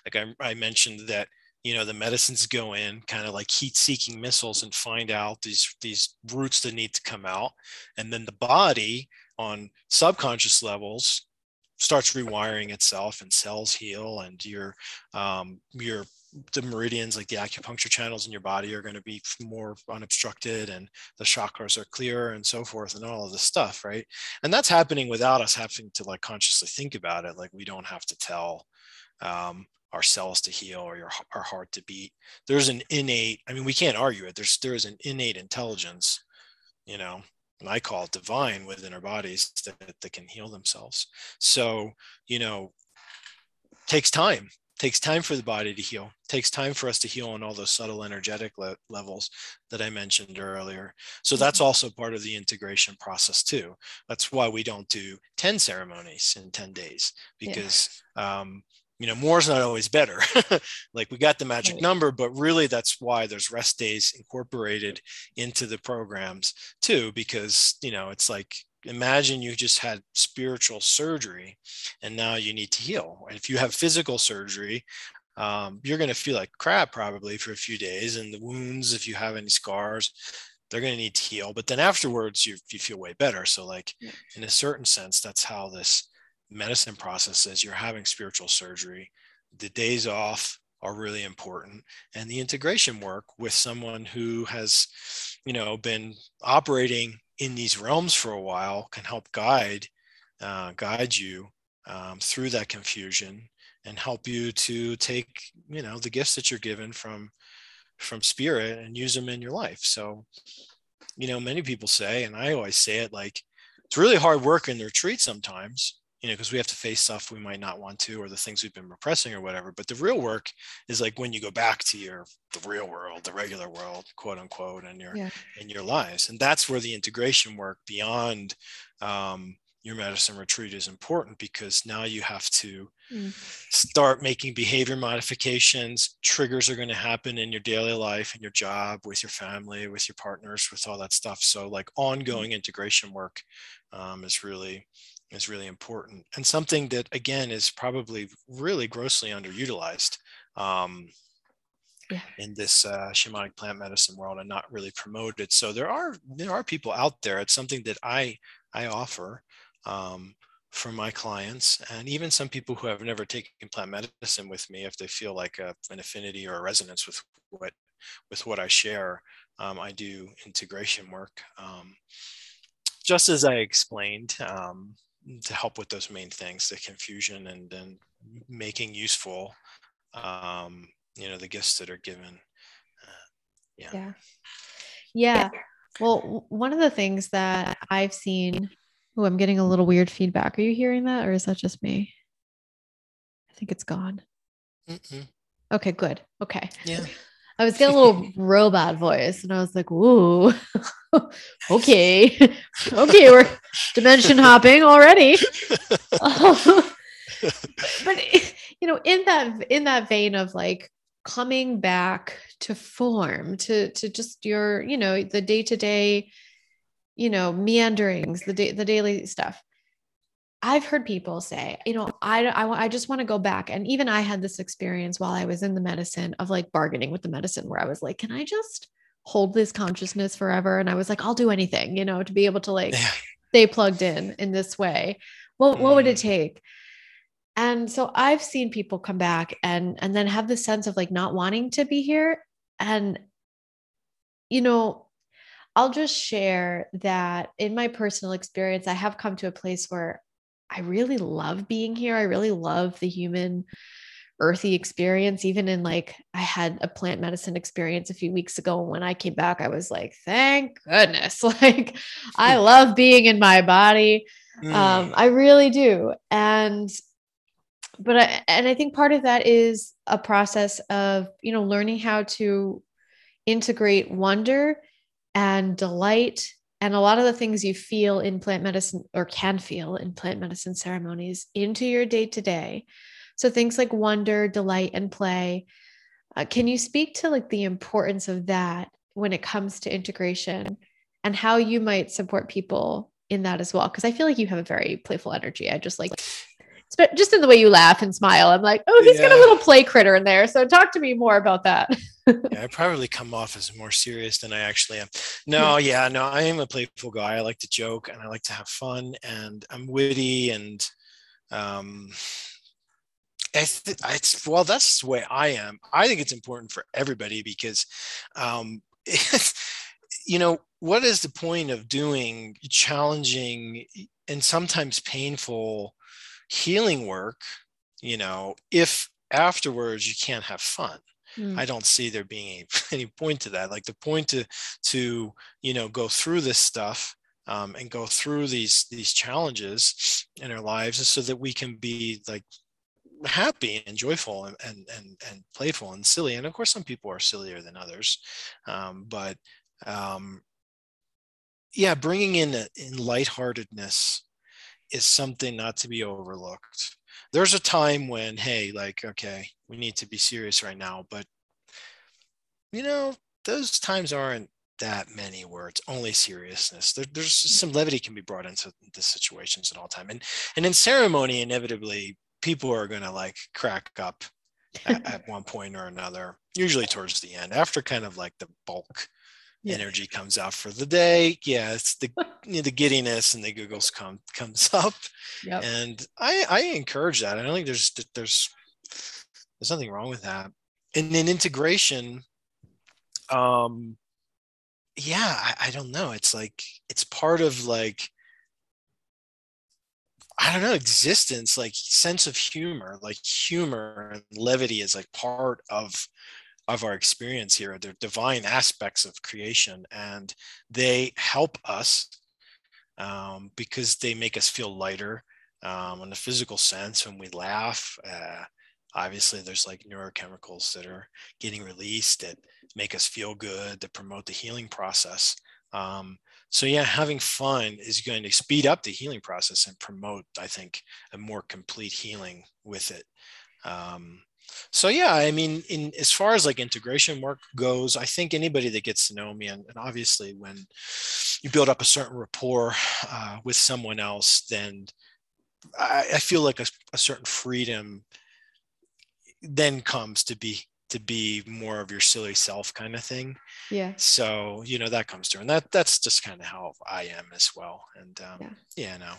Like I, I mentioned that you know the medicines go in kind of like heat seeking missiles and find out these these roots that need to come out. And then the body on subconscious levels starts rewiring itself and cells heal and your um, your the meridians like the acupuncture channels in your body are going to be more unobstructed and the chakras are clearer and so forth and all of this stuff right? And that's happening without us having to like consciously think about it like we don't have to tell um, our cells to heal or your our heart to beat. There's an innate i mean we can't argue it. There's there is an innate intelligence you know and i call it divine within our bodies that, that can heal themselves. So you know takes time. Takes time for the body to heal. Takes time for us to heal on all those subtle energetic le- levels that i mentioned earlier. So that's mm-hmm. also part of the integration process too. That's why we don't do 10 ceremonies in 10 days because yeah. um, you know more is not always better. Like we got the magic right. number but really that's why there's rest days incorporated into the programs too because you know it's like imagine you just had spiritual surgery and now you need to heal. And if you have physical surgery um, you're going to feel like crap probably for a few days and the wounds if you have any scars they're going to need to heal. But then afterwards you, you feel way better. So like in a certain sense that's how this medicine processes, you're having spiritual surgery, the days off are really important and the integration work with someone who has you know been operating in these realms for a while can help guide uh, guide you um, through that confusion and help you to take you know the gifts that you're given from from spirit and use them in your life. So you know many people say and i always say it like it's really hard work in the retreat sometimes you know, because we have to face stuff we might not want to, or the things we've been repressing or whatever. But the real work is like when you go back to your the real world, the regular world, quote unquote, and your yeah. in your lives, and that's where the integration work beyond um, your medicine retreat is important because now you have to mm. start making behavior modifications. Triggers are going to happen in your daily life, in your job, with your family, with your partners, with all that stuff. So, like mm. ongoing integration work um, is really is really important and something that again is probably really grossly underutilized um, yeah. in this uh, shamanic plant medicine world and not really promoted so there are there are people out there it's something that i i offer um, for my clients and even some people who have never taken plant medicine with me if they feel like a, an affinity or a resonance with what with what i share um, i do integration work um, just as i explained um, to help with those main things the confusion and then making useful um, you know the gifts that are given uh, yeah. yeah yeah well one of the things that i've seen oh i'm getting a little weird feedback. Are you hearing that or is that just me? I think it's gone. Mm-mm. okay good. Okay. Yeah. I was getting a little robot voice, and I was like, "Ooh, okay, okay, we're dimension hopping already." but you know, in that in that vein of like coming back to form, to to just your, you know, the day to day, you know, meanderings, the day the daily stuff. I've heard people say, you know, I, I, I just want to go back. And even I had this experience while I was in the medicine of like bargaining with the medicine where I was like, can I just hold this consciousness forever. And I was like, I'll do anything, you know, to be able to like Yeah. stay plugged in in this way. Well, what would it Mm. take? And so I've seen people come back and and then have the sense of like not wanting to be here. And you know, I'll just share that in my personal experience, I have come to a place where I really love being here. I really love the human earthy experience. Even in like, I had a plant medicine experience a few weeks ago. And when I came back, I was like, thank goodness. Like, I love being in my body. Mm. Um, I really do. And but I and I think part of that is a process of, you know, learning how to integrate wonder and delight and a lot of the things you feel in plant medicine or can feel in plant medicine ceremonies into your day to day. So things like wonder, delight, and play. Uh, can you speak to like the importance of that when it comes to integration and how you might support people in that as well? Because I feel like you have a very playful energy. I just like just in the way you laugh and smile. I'm like, oh, he's got a little play critter in there. So talk to me more about that. yeah, I probably come off as more serious than I actually am. No, yeah, no, I am a playful guy. I like to joke and I like to have fun, and I'm witty and um, I it's well, that's the way I am. I think it's important for everybody because, um, you know, what is the point of doing challenging and sometimes painful healing work? You know, if afterwards you can't have fun. Mm. I don't see there being any point to that. Like the point to to you know go through this stuff um, and go through these these challenges in our lives is so that we can be like happy and joyful and and and, and playful and silly. And of course, some people are sillier than others, um, but um, yeah, bringing in in lightheartedness is something not to be overlooked. There's a time when hey like okay we need to be serious right now but you know those times aren't that many where it's only seriousness. There, there's some levity can be brought into the situations at all time. And and in ceremony inevitably people are going to like crack up at, at one point or another usually towards the end after kind of like the bulk Yeah. energy comes out for the day yeah it's the you know, the giddiness and the giggles come comes up Yep. and I I encourage that. I don't think there's there's there's nothing wrong with that. And then integration, um, yeah, I, I don't know. It's like it's part of like I don't know existence, like sense of humor, like humor and levity is like part of of our experience here. They're divine aspects of creation, and they help us um, because they make us feel lighter um, in the physical sense when we laugh. Uh, obviously, there's like neurochemicals that are getting released that make us feel good, that promote the healing process. Um, so, yeah, having fun is going to speed up the healing process and promote, I think, a more complete healing with it. Um, so yeah i mean in as far as like integration work goes i think anybody that gets to know me and, and obviously when you build up a certain rapport uh, with someone else then i, I feel like a, a certain freedom then comes to be to be more of your silly self kind of thing Yeah. so you know that comes through and that that's just kind of how i am as well and um, Yeah. yeah no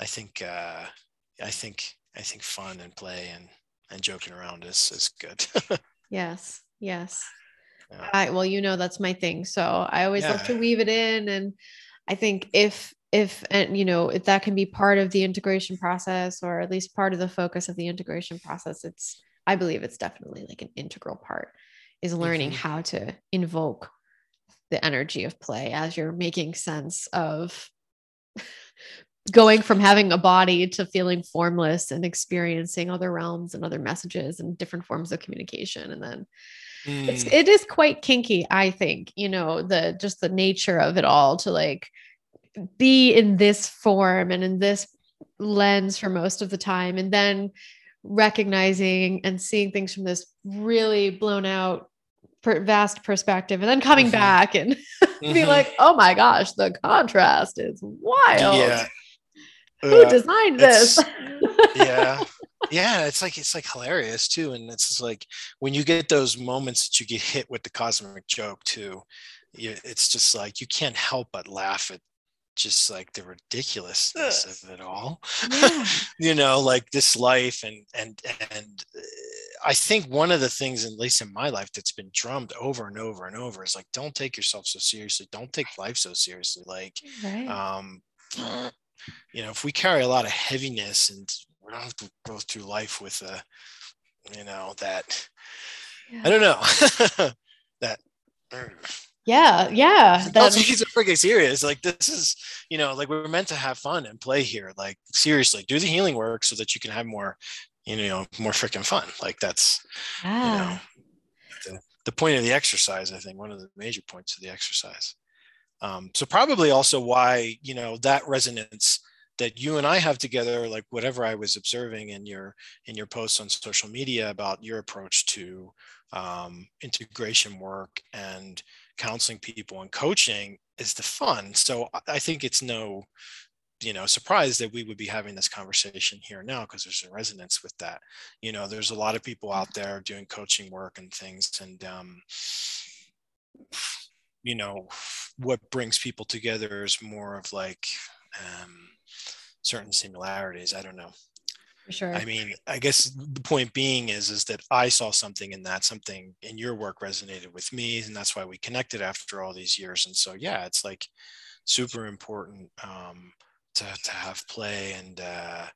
i think uh i think i think fun and play and and joking around is is good Yes. Yes. Yeah. I well, you know that's my thing. So I always love to weave it in. And I think if if and you know, if that can be part of the integration process or at least part of the focus of the integration process, it's I believe it's definitely like an integral part is learning Mhm. how to invoke the energy of play as you're making sense of going from having a body to feeling formless and experiencing other realms and other messages and different forms of communication. And then it's Mm, it is quite kinky i think you know the just the nature of it all to like be in this form and in this lens for most of the time. And then recognizing and seeing things from this really blown out per- vast perspective and then coming Mhm. back and be mhm. like oh my gosh the contrast is wild. Yeah who Uh, designed this yeah yeah, it's like it's like hilarious too, and it's just like when you get those moments that you get hit with the cosmic joke too. It's just like you can't help but laugh at just like the ridiculousness of it all yeah. you know like this life and and and i think one of the things at least in my life that's been drummed over and over and over is like don't take yourself so seriously don't take life so seriously like right. um you know if we carry a lot of heaviness and we don't have to go through life with a you know that yeah. i don't know that yeah, yeah. That's he's a freaking serious. Like this is, you know, like we're meant to have fun and play here. Like seriously, do the healing work so that you can have more, you know, more freaking fun. Like that's, you know, the, the point of the exercise. I think one of the major points of the exercise. Um, so probably also why you know that resonance that you and I have together, like whatever I was observing in your in your posts on social media about your approach to um, integration work and counseling people and coaching is the fun. So I think it's no, you know, surprise that we would be having this conversation here now because there's a resonance with that. You know, there's a lot of people out there doing coaching work and things, and um, you know, what brings people together is more of like um, certain similarities. I don't know. For sure. I mean, I guess the point being is is that I saw something in that, something in your work resonated with me, and that's why we connected after all these years. And so, yeah, it's like super important um, to to have play, and uh,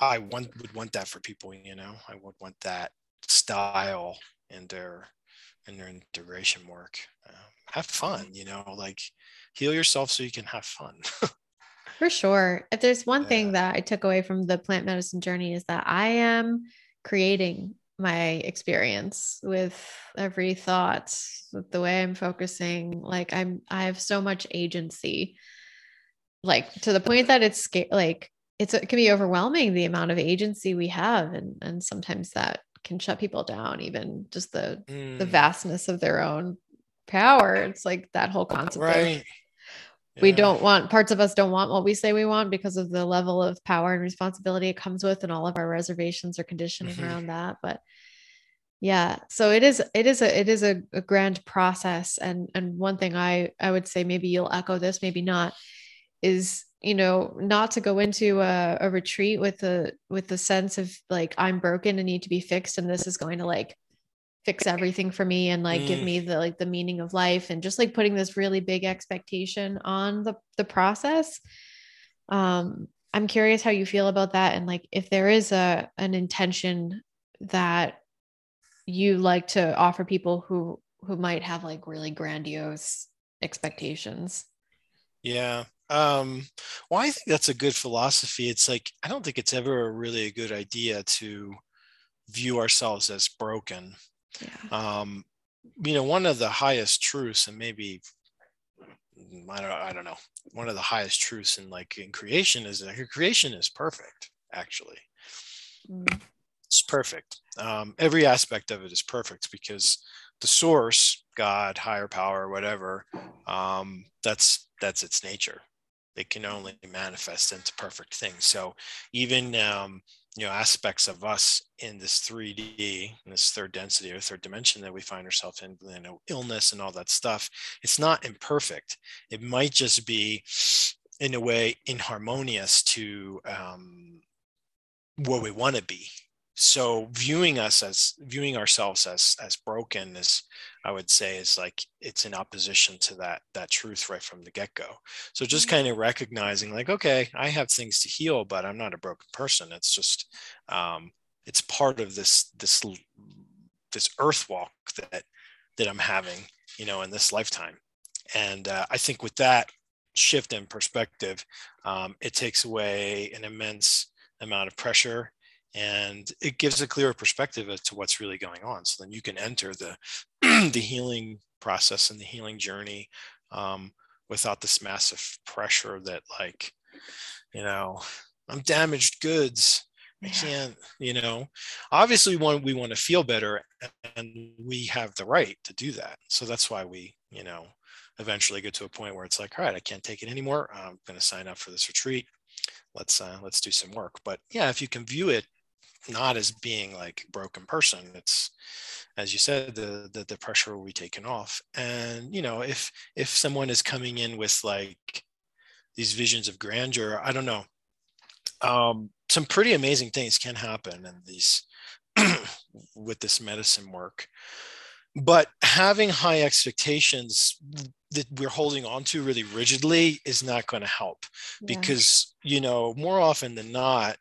I want would want that for people. You know, I would want that style in their in their integration work. Uh, have fun, you know, like heal yourself so you can have fun. For sure. If there's one yeah. thing that I took away from the plant medicine journey is that I am creating my experience with every thought, with the way I'm focusing. Like I'm I have so much agency. Like to the point that it's like it's it can be overwhelming the amount of agency we have and and sometimes that can shut people down even just the mm. the vastness of their own power. It's like that whole concept right. of we don't want parts of us don't want what we say we want because of the level of power and responsibility it comes with and all of our reservations or conditioning mm-hmm. around that but yeah so it is it is a it is a, a grand process and and one thing i i would say maybe you'll echo this maybe not is you know not to go into a, a retreat with the with the sense of like i'm broken and need to be fixed and this is going to like fix everything for me and like mm. give me the like the meaning of life and just like putting this really big expectation on the the process. Um i'm curious how you feel about that and like if there is a an intention that you like to offer people who who might have like really grandiose expectations. Yeah. Um well i think that's a good philosophy. It's like i don't think it's ever really a good idea to view ourselves as broken yeah. Um, you know, one of the highest truths, and maybe I don't, I don't know, one of the highest truths in like in creation is that creation is perfect. Actually, mm. it's perfect. Um, every aspect of it is perfect because the source, God, higher power, whatever, um, that's that's its nature. It can only manifest into perfect things. So even um, you know aspects of us in this 3d in this third density or third dimension that we find ourselves in you know illness and all that stuff it's not imperfect. It might just be in a way inharmonious to um, what we want to be so viewing us as viewing ourselves as as broken is i would say is like it's in opposition to that that truth right from the get-go. So just mm-hmm. kind of recognizing like okay i have things to heal but i'm not a broken person. It's just um it's part of this this this earth walk that that i'm having you know in this lifetime. And uh, i think with that shift in perspective um, it takes away an immense amount of pressure and it gives a clearer perspective as to what's really going on. So then you can enter the the healing process and the healing journey um, without this massive pressure that like you know i'm damaged goods. I can't you know? Obviously want we want to feel better and we have the right to do that. So that's why we you know eventually get to a point where it's like all right i can't take it anymore. I'm going to sign up for this retreat. Let's uh, let's do some work. But yeah if you can view it not as being like a broken person. It's as you said, the, the the pressure will be taken off. And you know, if if someone is coming in with like these visions of grandeur, I don't know. Um, some pretty amazing things can happen in these with this medicine work. But having high expectations that we're holding on to really rigidly is not going to help yeah. because, you know, more often than not,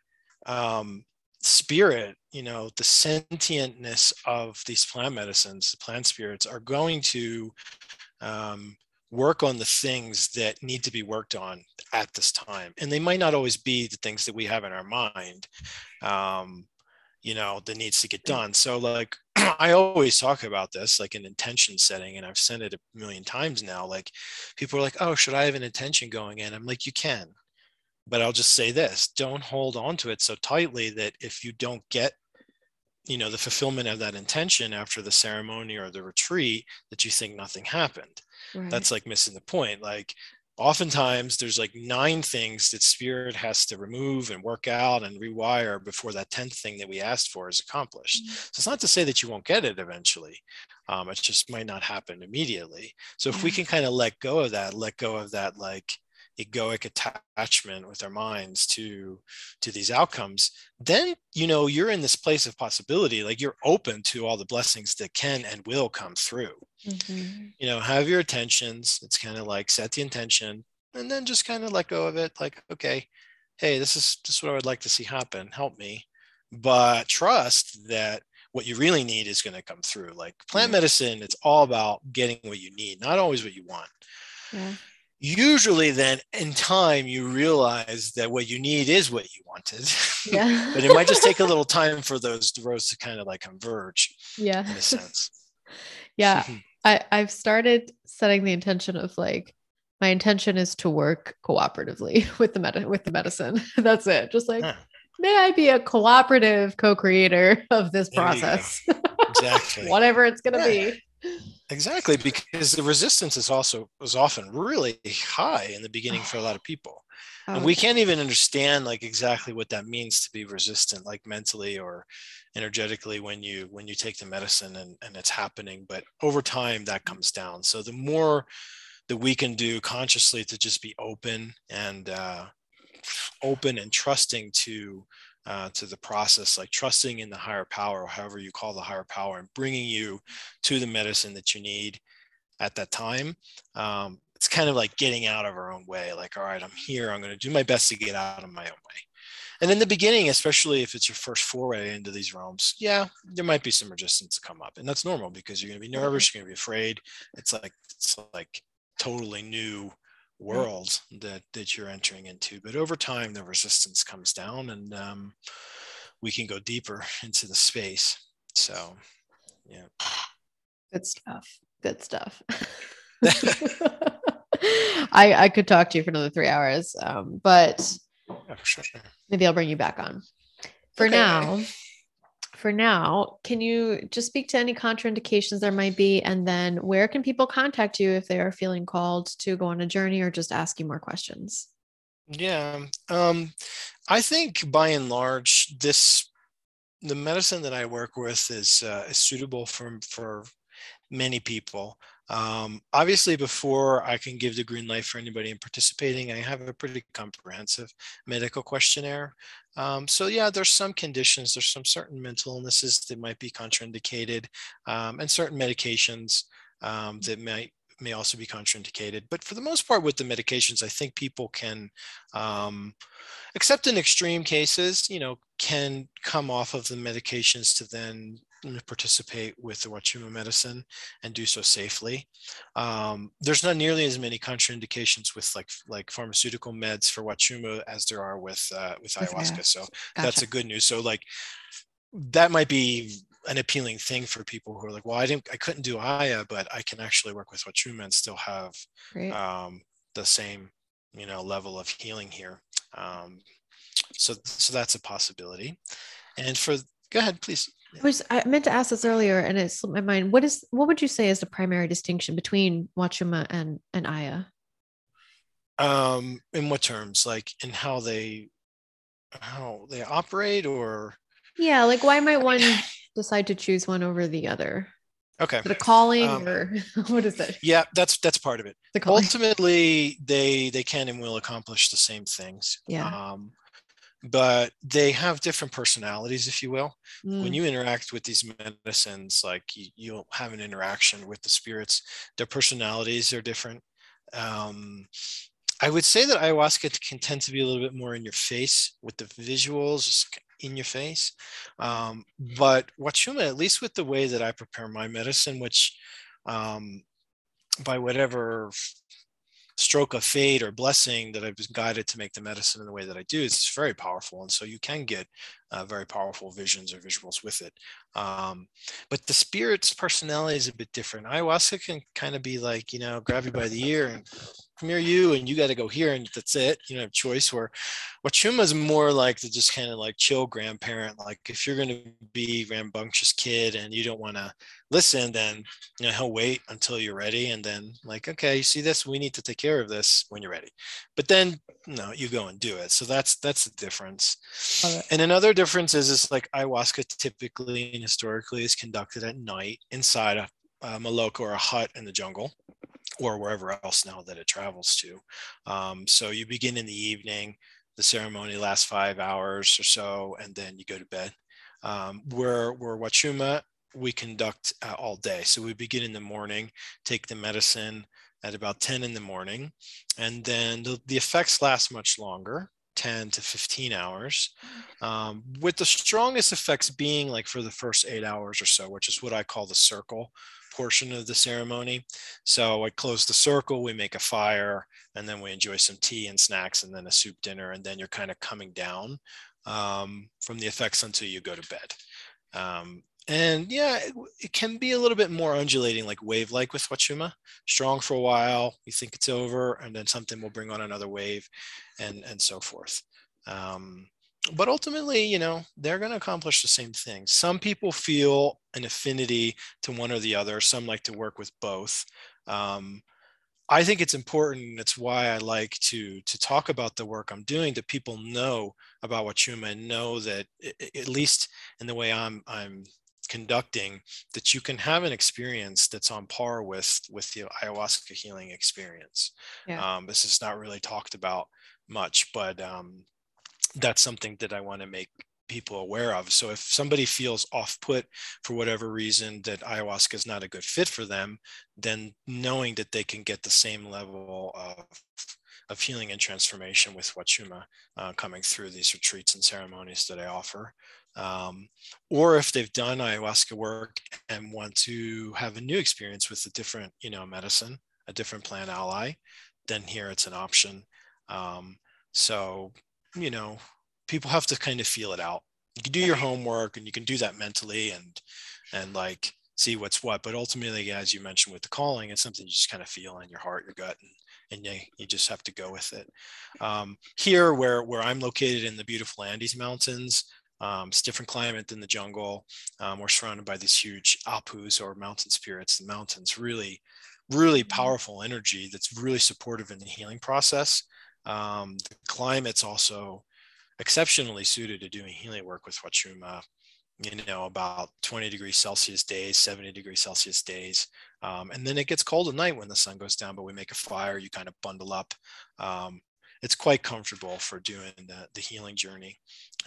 um, spirit, you know, the sentientness of these plant medicines, the plant spirits are going to um, work on the things that need to be worked on at this time. And they might not always be the things that we have in our mind. Um, you know that needs to get done so like i always talk about this like an intention setting and i've said it a million times now like people are like oh should i have an intention going in i'm like you can but i'll just say this don't hold on to it so tightly that if you don't get you know the fulfillment of that intention after the ceremony or the retreat that you think nothing happened right. that's like missing the point like oftentimes there's like nine things that spirit has to remove and work out and rewire before that 10th thing that we asked for is accomplished mm-hmm. so it's not to say that you won't get it eventually um, it just might not happen immediately so if we mm-hmm. can kind of let go of that let go of that like egoic attachment with our minds to to these outcomes then you know you're in this place of possibility like you're open to all the blessings that can and will come through. Mm-hmm. you know have your attentions it's kind of like set the intention and then just kind of let go of it like okay hey this is just what i would like to see happen. Help me. But trust that what you really need is going to come through. Like plant medicine it's all about getting what you need not always what you want. Yeah usually then in time you realize that what you need is what you wanted. Yeah. but it might just take a little time for those roads to kind of like converge yeah. in a sense. Yeah. I, i've started setting the intention of like my intention is to work cooperatively with the med- with the medicine. That's it. Just like may i be a cooperative co-creator of this process? Exactly. Whatever it's going to yeah. be Exactly, because the resistance is also was often really high in the beginning for a lot of people. Oh, and we can't even understand like exactly what that means to be resistant, like mentally or energetically when you when you take the medicine and, and it's happening. But over time that comes down. So the more that we can do consciously to just be open and uh, open and trusting to uh, to the process, like trusting in the higher power, or however you call the higher power, and bringing you to the medicine that you need at that time. Um, it's kind of like getting out of our own way. Like, all right, I'm here. I'm going to do my best to get out of my own way. And in the beginning, especially if it's your first foray into these realms, yeah, there might be some resistance to come up, and that's normal because you're going to be nervous. You're going to be afraid. It's like it's like totally new world that that you're entering into but over time the resistance comes down and um, we can go deeper into the space. So yeah. Good stuff. Good stuff. I, I could talk to you for another three hours um, but yeah, sure. maybe i'll bring you back on. For okay. now for now, can you just speak to any contraindications there might be? And then where can people contact you if they are feeling called to go on a journey or just ask you more questions? Yeah. Um, I think by and large, this the medicine that I work with is, uh, is suitable for, for many people. Um, obviously, before I can give the green light for anybody in participating, I have a pretty comprehensive medical questionnaire. Um, so yeah, there's some conditions, there's some certain mental illnesses that might be contraindicated, um, and certain medications um, that might may also be contraindicated. But for the most part, with the medications, I think people can, um, except in extreme cases, you know, can come off of the medications to then participate with the Wachuma medicine and do so safely. Um, there's not nearly as many contraindications with like like pharmaceutical meds for Wachuma as there are with uh, with ayahuasca. So gotcha. that's a good news. So like that might be an appealing thing for people who are like, well, I didn't, I couldn't do Aya, but I can actually work with Wachuma and still have um, the same, you know, level of healing here. Um, so, so that's a possibility. And for, go ahead, please. I was I meant to ask this earlier and it slipped my mind. What is what would you say is the primary distinction between Wachuma and, and Aya? Um, in what terms? Like in how they how they operate or Yeah, like why might one decide to choose one over the other? Okay. The calling Um, or what is it? Yeah, that's that's part of it. Ultimately, they they can and will accomplish the same things. Yeah. Um, but they have different personalities, if you will. when Mm, you interact with these medicines like you, you'll have an interaction with the spirits their personalities are different. Um, i would say that ayahuasca can tend to be a little bit more in your face with the visuals in your face. Um, but wachuma at least with the way that i prepare my medicine which um, by whatever stroke of fate or blessing that I've been guided to make the medicine in the way that I do, it's very powerful. And so you can get uh, very powerful visions or visuals with it. Um, but the spirit's personality is a bit different. Ayahuasca can kind of be like, you know, grab you by the ear and come here, you, and you got to go here, and that's it. You don't have choice. Where Wachuma is more like the just kind of like chill grandparent. Like if you're going to be rambunctious kid and you don't want to listen, then you know he'll wait until you're ready, and then like, okay, you see this, we need to take care of this when you're ready. But then no, you go and do it. So that's that's the difference. It. And another difference is is like ayahuasca typically and historically is conducted at night inside a, a maloka or a hut in the jungle or wherever else now that it travels to. Um, so you begin in the evening, the ceremony lasts five hours or so, and then you go to bed. Um, where where Wachuma, we conduct uh, all day. So we begin in the morning, take the medicine at about 10 in the morning, and then the, the effects last much longer. 10 to 15 hours, um, with the strongest effects being like for the first eight hours or so, which is what I call the circle portion of the ceremony. So I close the circle, we make a fire, and then we enjoy some tea and snacks, and then a soup dinner, and then you're kind of coming down um, from the effects until you go to bed. Um, and yeah, it, it, can be a little bit more undulating, like wave like with Wachuma, strong for a while, you think it's over, and then something will bring on another wave, and, and so forth. Um, but ultimately, you know, they're going to accomplish the same thing. Some people feel an affinity to one or the other, some like to work with both. Um, I think it's important. It's why I like to to talk about the work I'm doing that people know about Wachuma and know that at least in the way I'm I'm conducting that you can have an experience that's on par with with the ayahuasca healing experience. Yeah. Um, this is not really talked about much, but um, that's something that I want to make people aware of. So if somebody feels off put for whatever reason that ayahuasca is not a good fit for them, then knowing that they can get the same level of, of healing and transformation with Wachuma uh, coming through these retreats and ceremonies that I offer. Um, or if they've done ayahuasca work and want to have a new experience with a different, you know, medicine, a different plant ally, then here it's an option. Um, so, you know, people have to kind of feel it out. You can do your homework and you can do that mentally and and like see what's what. But ultimately, as you mentioned with the calling, it's something you just kind of feel in your heart, your gut, and, and you, you just have to go with it. Um, here, where where I'm located in the beautiful Andes Mountains, um, it's different climate than the jungle. Um, we're surrounded by these huge apus or mountain spirits. The mountains really, really powerful energy that's really supportive in the healing process. Um, the climate's also exceptionally suited to doing healing work with Wachuma. You know, about 20 degrees Celsius days, 70 degrees Celsius days. Um, and then it gets cold at night when the sun goes down, but we make a fire, you kind of bundle up. Um, it's quite comfortable for doing the, the healing journey.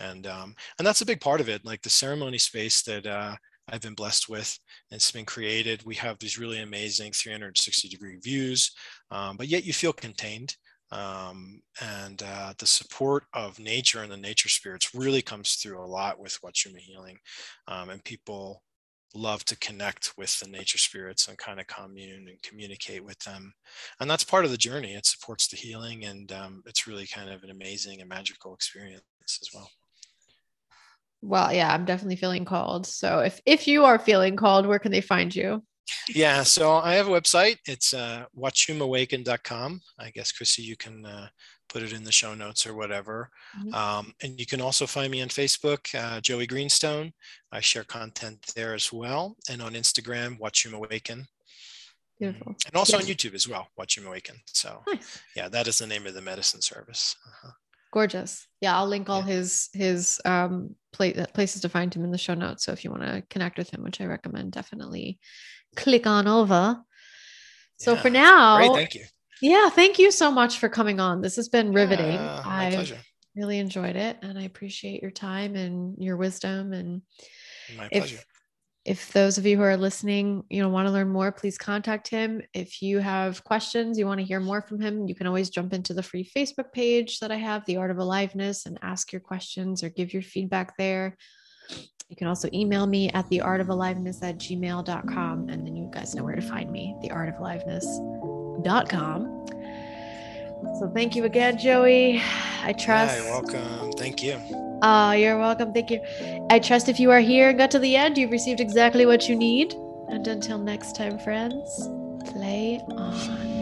And, um, and that's a big part of it. Like the ceremony space that uh, I've been blessed with, and it's been created. We have these really amazing 360 degree views, um, but yet you feel contained um, and uh, the support of nature and the nature spirits really comes through a lot with Wachuma healing, um, and people love to connect with the nature spirits and kind of commune and communicate with them, and that's part of the journey. It supports the healing, and um, it's really kind of an amazing and magical experience as well. Well, yeah, I'm definitely feeling called. So if if you are feeling called, where can they find you? yeah so i have a website it's uh, wachumawaken.com i guess chrissy you can uh, put it in the show notes or whatever mm-hmm. um, and you can also find me on facebook uh, joey greenstone i share content there as well and on instagram wachumAwaken Beautiful. and also yes. on youtube as well wachumAwaken so nice. yeah that is the name of the medicine service uh-huh. gorgeous. Yeah, I'll link all Yeah. his his um pla- places to find him in the show notes. So if you want to connect with him, which I recommend, definitely click on over. So for now, Great, thank you. Yeah, thank you so much for coming on. This has been riveting. Yeah, my I pleasure. really enjoyed it, and I appreciate your time and your wisdom and My if pleasure. if those of you who are listening you know want to learn more please contact him if you have questions you want to hear more from him you can always jump into the free facebook page that i have the art of aliveness and ask your questions or give your feedback there you can also email me at the art of aliveness at gmail.com and then you guys know where to find me the art of joeyjoe.com. So thank you again, Joey. I trust. Hi, welcome. Thank you. Ah, uh, you're welcome. Thank you. I trust if you are here and got to the end, you've received exactly what you need. And until next time, friends, play on.